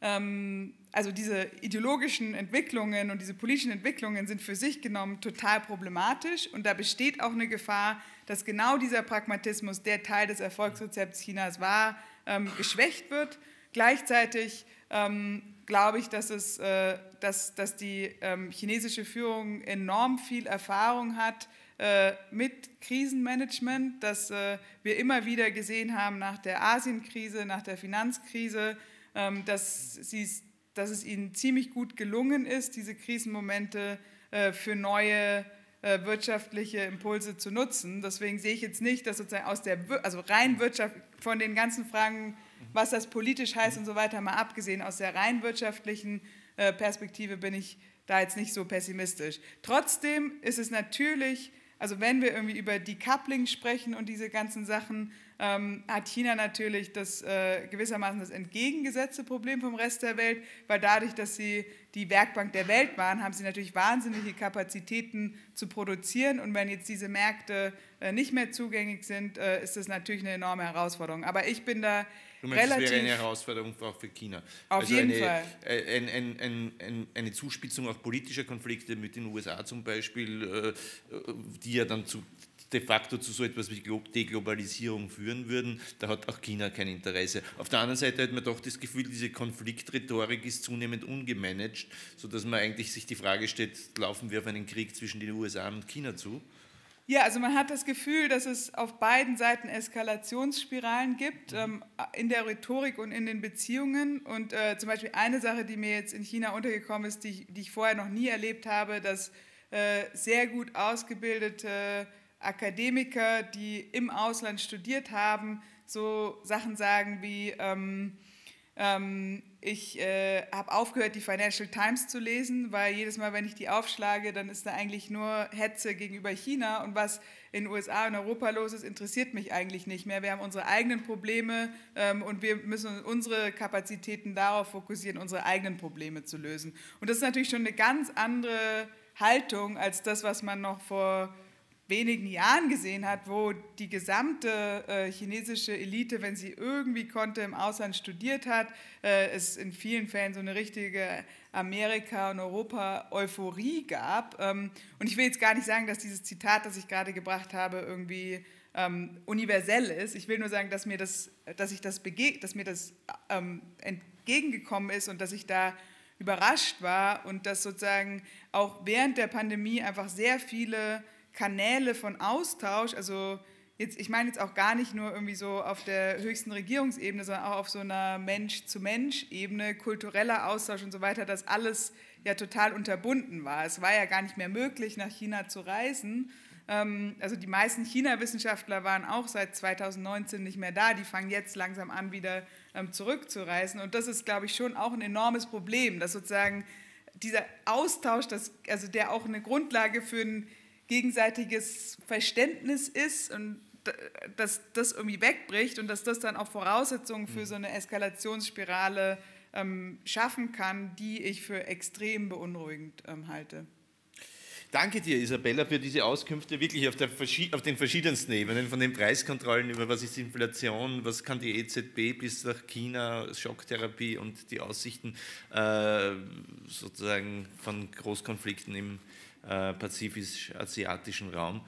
also diese ideologischen Entwicklungen und diese politischen Entwicklungen sind für sich genommen total problematisch und da besteht auch eine Gefahr, dass genau dieser Pragmatismus, der Teil des Erfolgsrezepts Chinas war, ähm, geschwächt wird. Gleichzeitig ähm, glaube ich, dass, es, äh, dass, dass die ähm, chinesische Führung enorm viel Erfahrung hat äh, mit Krisenmanagement, dass äh, wir immer wieder gesehen haben nach der Asienkrise, nach der Finanzkrise, ähm, dass, sie, dass es ihnen ziemlich gut gelungen ist, diese Krisenmomente äh, für neue wirtschaftliche Impulse zu nutzen. Deswegen sehe ich jetzt nicht, dass sozusagen aus der, also rein Wirtschaft, von den ganzen Fragen, was das politisch heißt und so weiter, mal abgesehen, aus der rein wirtschaftlichen Perspektive bin ich da jetzt nicht so pessimistisch. Trotzdem ist es natürlich also wenn wir irgendwie über Decoupling sprechen und diese ganzen Sachen, ähm, hat China natürlich das äh, gewissermaßen das entgegengesetzte Problem vom Rest der Welt, weil dadurch, dass sie die Werkbank der Welt waren, haben sie natürlich wahnsinnige Kapazitäten zu produzieren und wenn jetzt diese Märkte äh, nicht mehr zugänglich sind, äh, ist das natürlich eine enorme Herausforderung. Aber ich bin da
Du meinst,
relativ...
das wäre eine Herausforderung auch für China.
Auf
also
jeden
eine,
Fall.
äh, Ein, ein, ein, ein, eine Zuspitzung auch politischer Konflikte mit den USA zum Beispiel, äh, die ja dann zu de facto zu so etwas wie Deglobalisierung führen würden, da hat auch China kein Interesse. Auf der anderen Seite hat man doch das Gefühl, diese Konfliktrhetorik ist zunehmend ungemanagt, sodass man eigentlich sich die Frage stellt, laufen wir auf einen Krieg zwischen den USA und China zu?
Ja, also man hat das Gefühl, dass es auf beiden Seiten Eskalationsspiralen gibt, ähm, in der Rhetorik und in den Beziehungen. Und äh, zum Beispiel eine Sache, die mir jetzt in China untergekommen ist, die, die ich vorher noch nie erlebt habe, dass äh, sehr gut ausgebildete Akademiker, die im Ausland studiert haben, so Sachen sagen wie, ähm, ähm, ich äh, habe aufgehört, die Financial Times zu lesen, weil jedes Mal, wenn ich die aufschlage, dann ist da eigentlich nur Hetze gegenüber China und was in den USA und Europa los ist, interessiert mich eigentlich nicht mehr. Wir haben unsere eigenen Probleme ähm, und wir müssen unsere Kapazitäten darauf fokussieren, unsere eigenen Probleme zu lösen. Und das ist natürlich schon eine ganz andere Haltung als das, was man noch vor wenigen Jahren gesehen hat, wo die gesamte äh, chinesische Elite, wenn sie irgendwie konnte, im Ausland studiert hat, äh, es in vielen Fällen so eine richtige Amerika- und Europa-Euphorie gab. Ähm, und ich will jetzt gar nicht sagen, dass dieses Zitat, das ich gerade gebracht habe, irgendwie ähm, universell ist. Ich will nur sagen, dass mir das, dass ich das, dass mir das ähm, entgegengekommen ist und dass ich da überrascht war und dass sozusagen auch während der Pandemie einfach sehr viele Kanäle von Austausch, also jetzt, ich meine jetzt auch gar nicht nur irgendwie so auf der höchsten Regierungsebene, sondern auch auf so einer Mensch-zu-Mensch-Ebene, kultureller Austausch und so weiter, dass alles ja total unterbunden war. Es war ja gar nicht mehr möglich, nach China zu reisen. Ähm, also die meisten China-Wissenschaftler waren auch seit 2019 nicht mehr da. Die fangen jetzt langsam an, wieder ähm, zurückzureisen. Und das ist, glaube ich, schon auch ein enormes Problem, dass sozusagen dieser Austausch, das, also der auch eine Grundlage für ein gegenseitiges Verständnis ist und dass das irgendwie wegbricht und dass das dann auch Voraussetzungen für so eine Eskalationsspirale ähm, schaffen kann, die ich für extrem beunruhigend ähm, halte.
Danke dir, Isabella, für diese Auskünfte wirklich auf, der, auf, den verschiedensten Ebenen, von den Preiskontrollen über was ist Inflation, was kann die EZB bis nach China, Schocktherapie und die Aussichten äh, sozusagen von Großkonflikten im pazifisch-asiatischen Raum.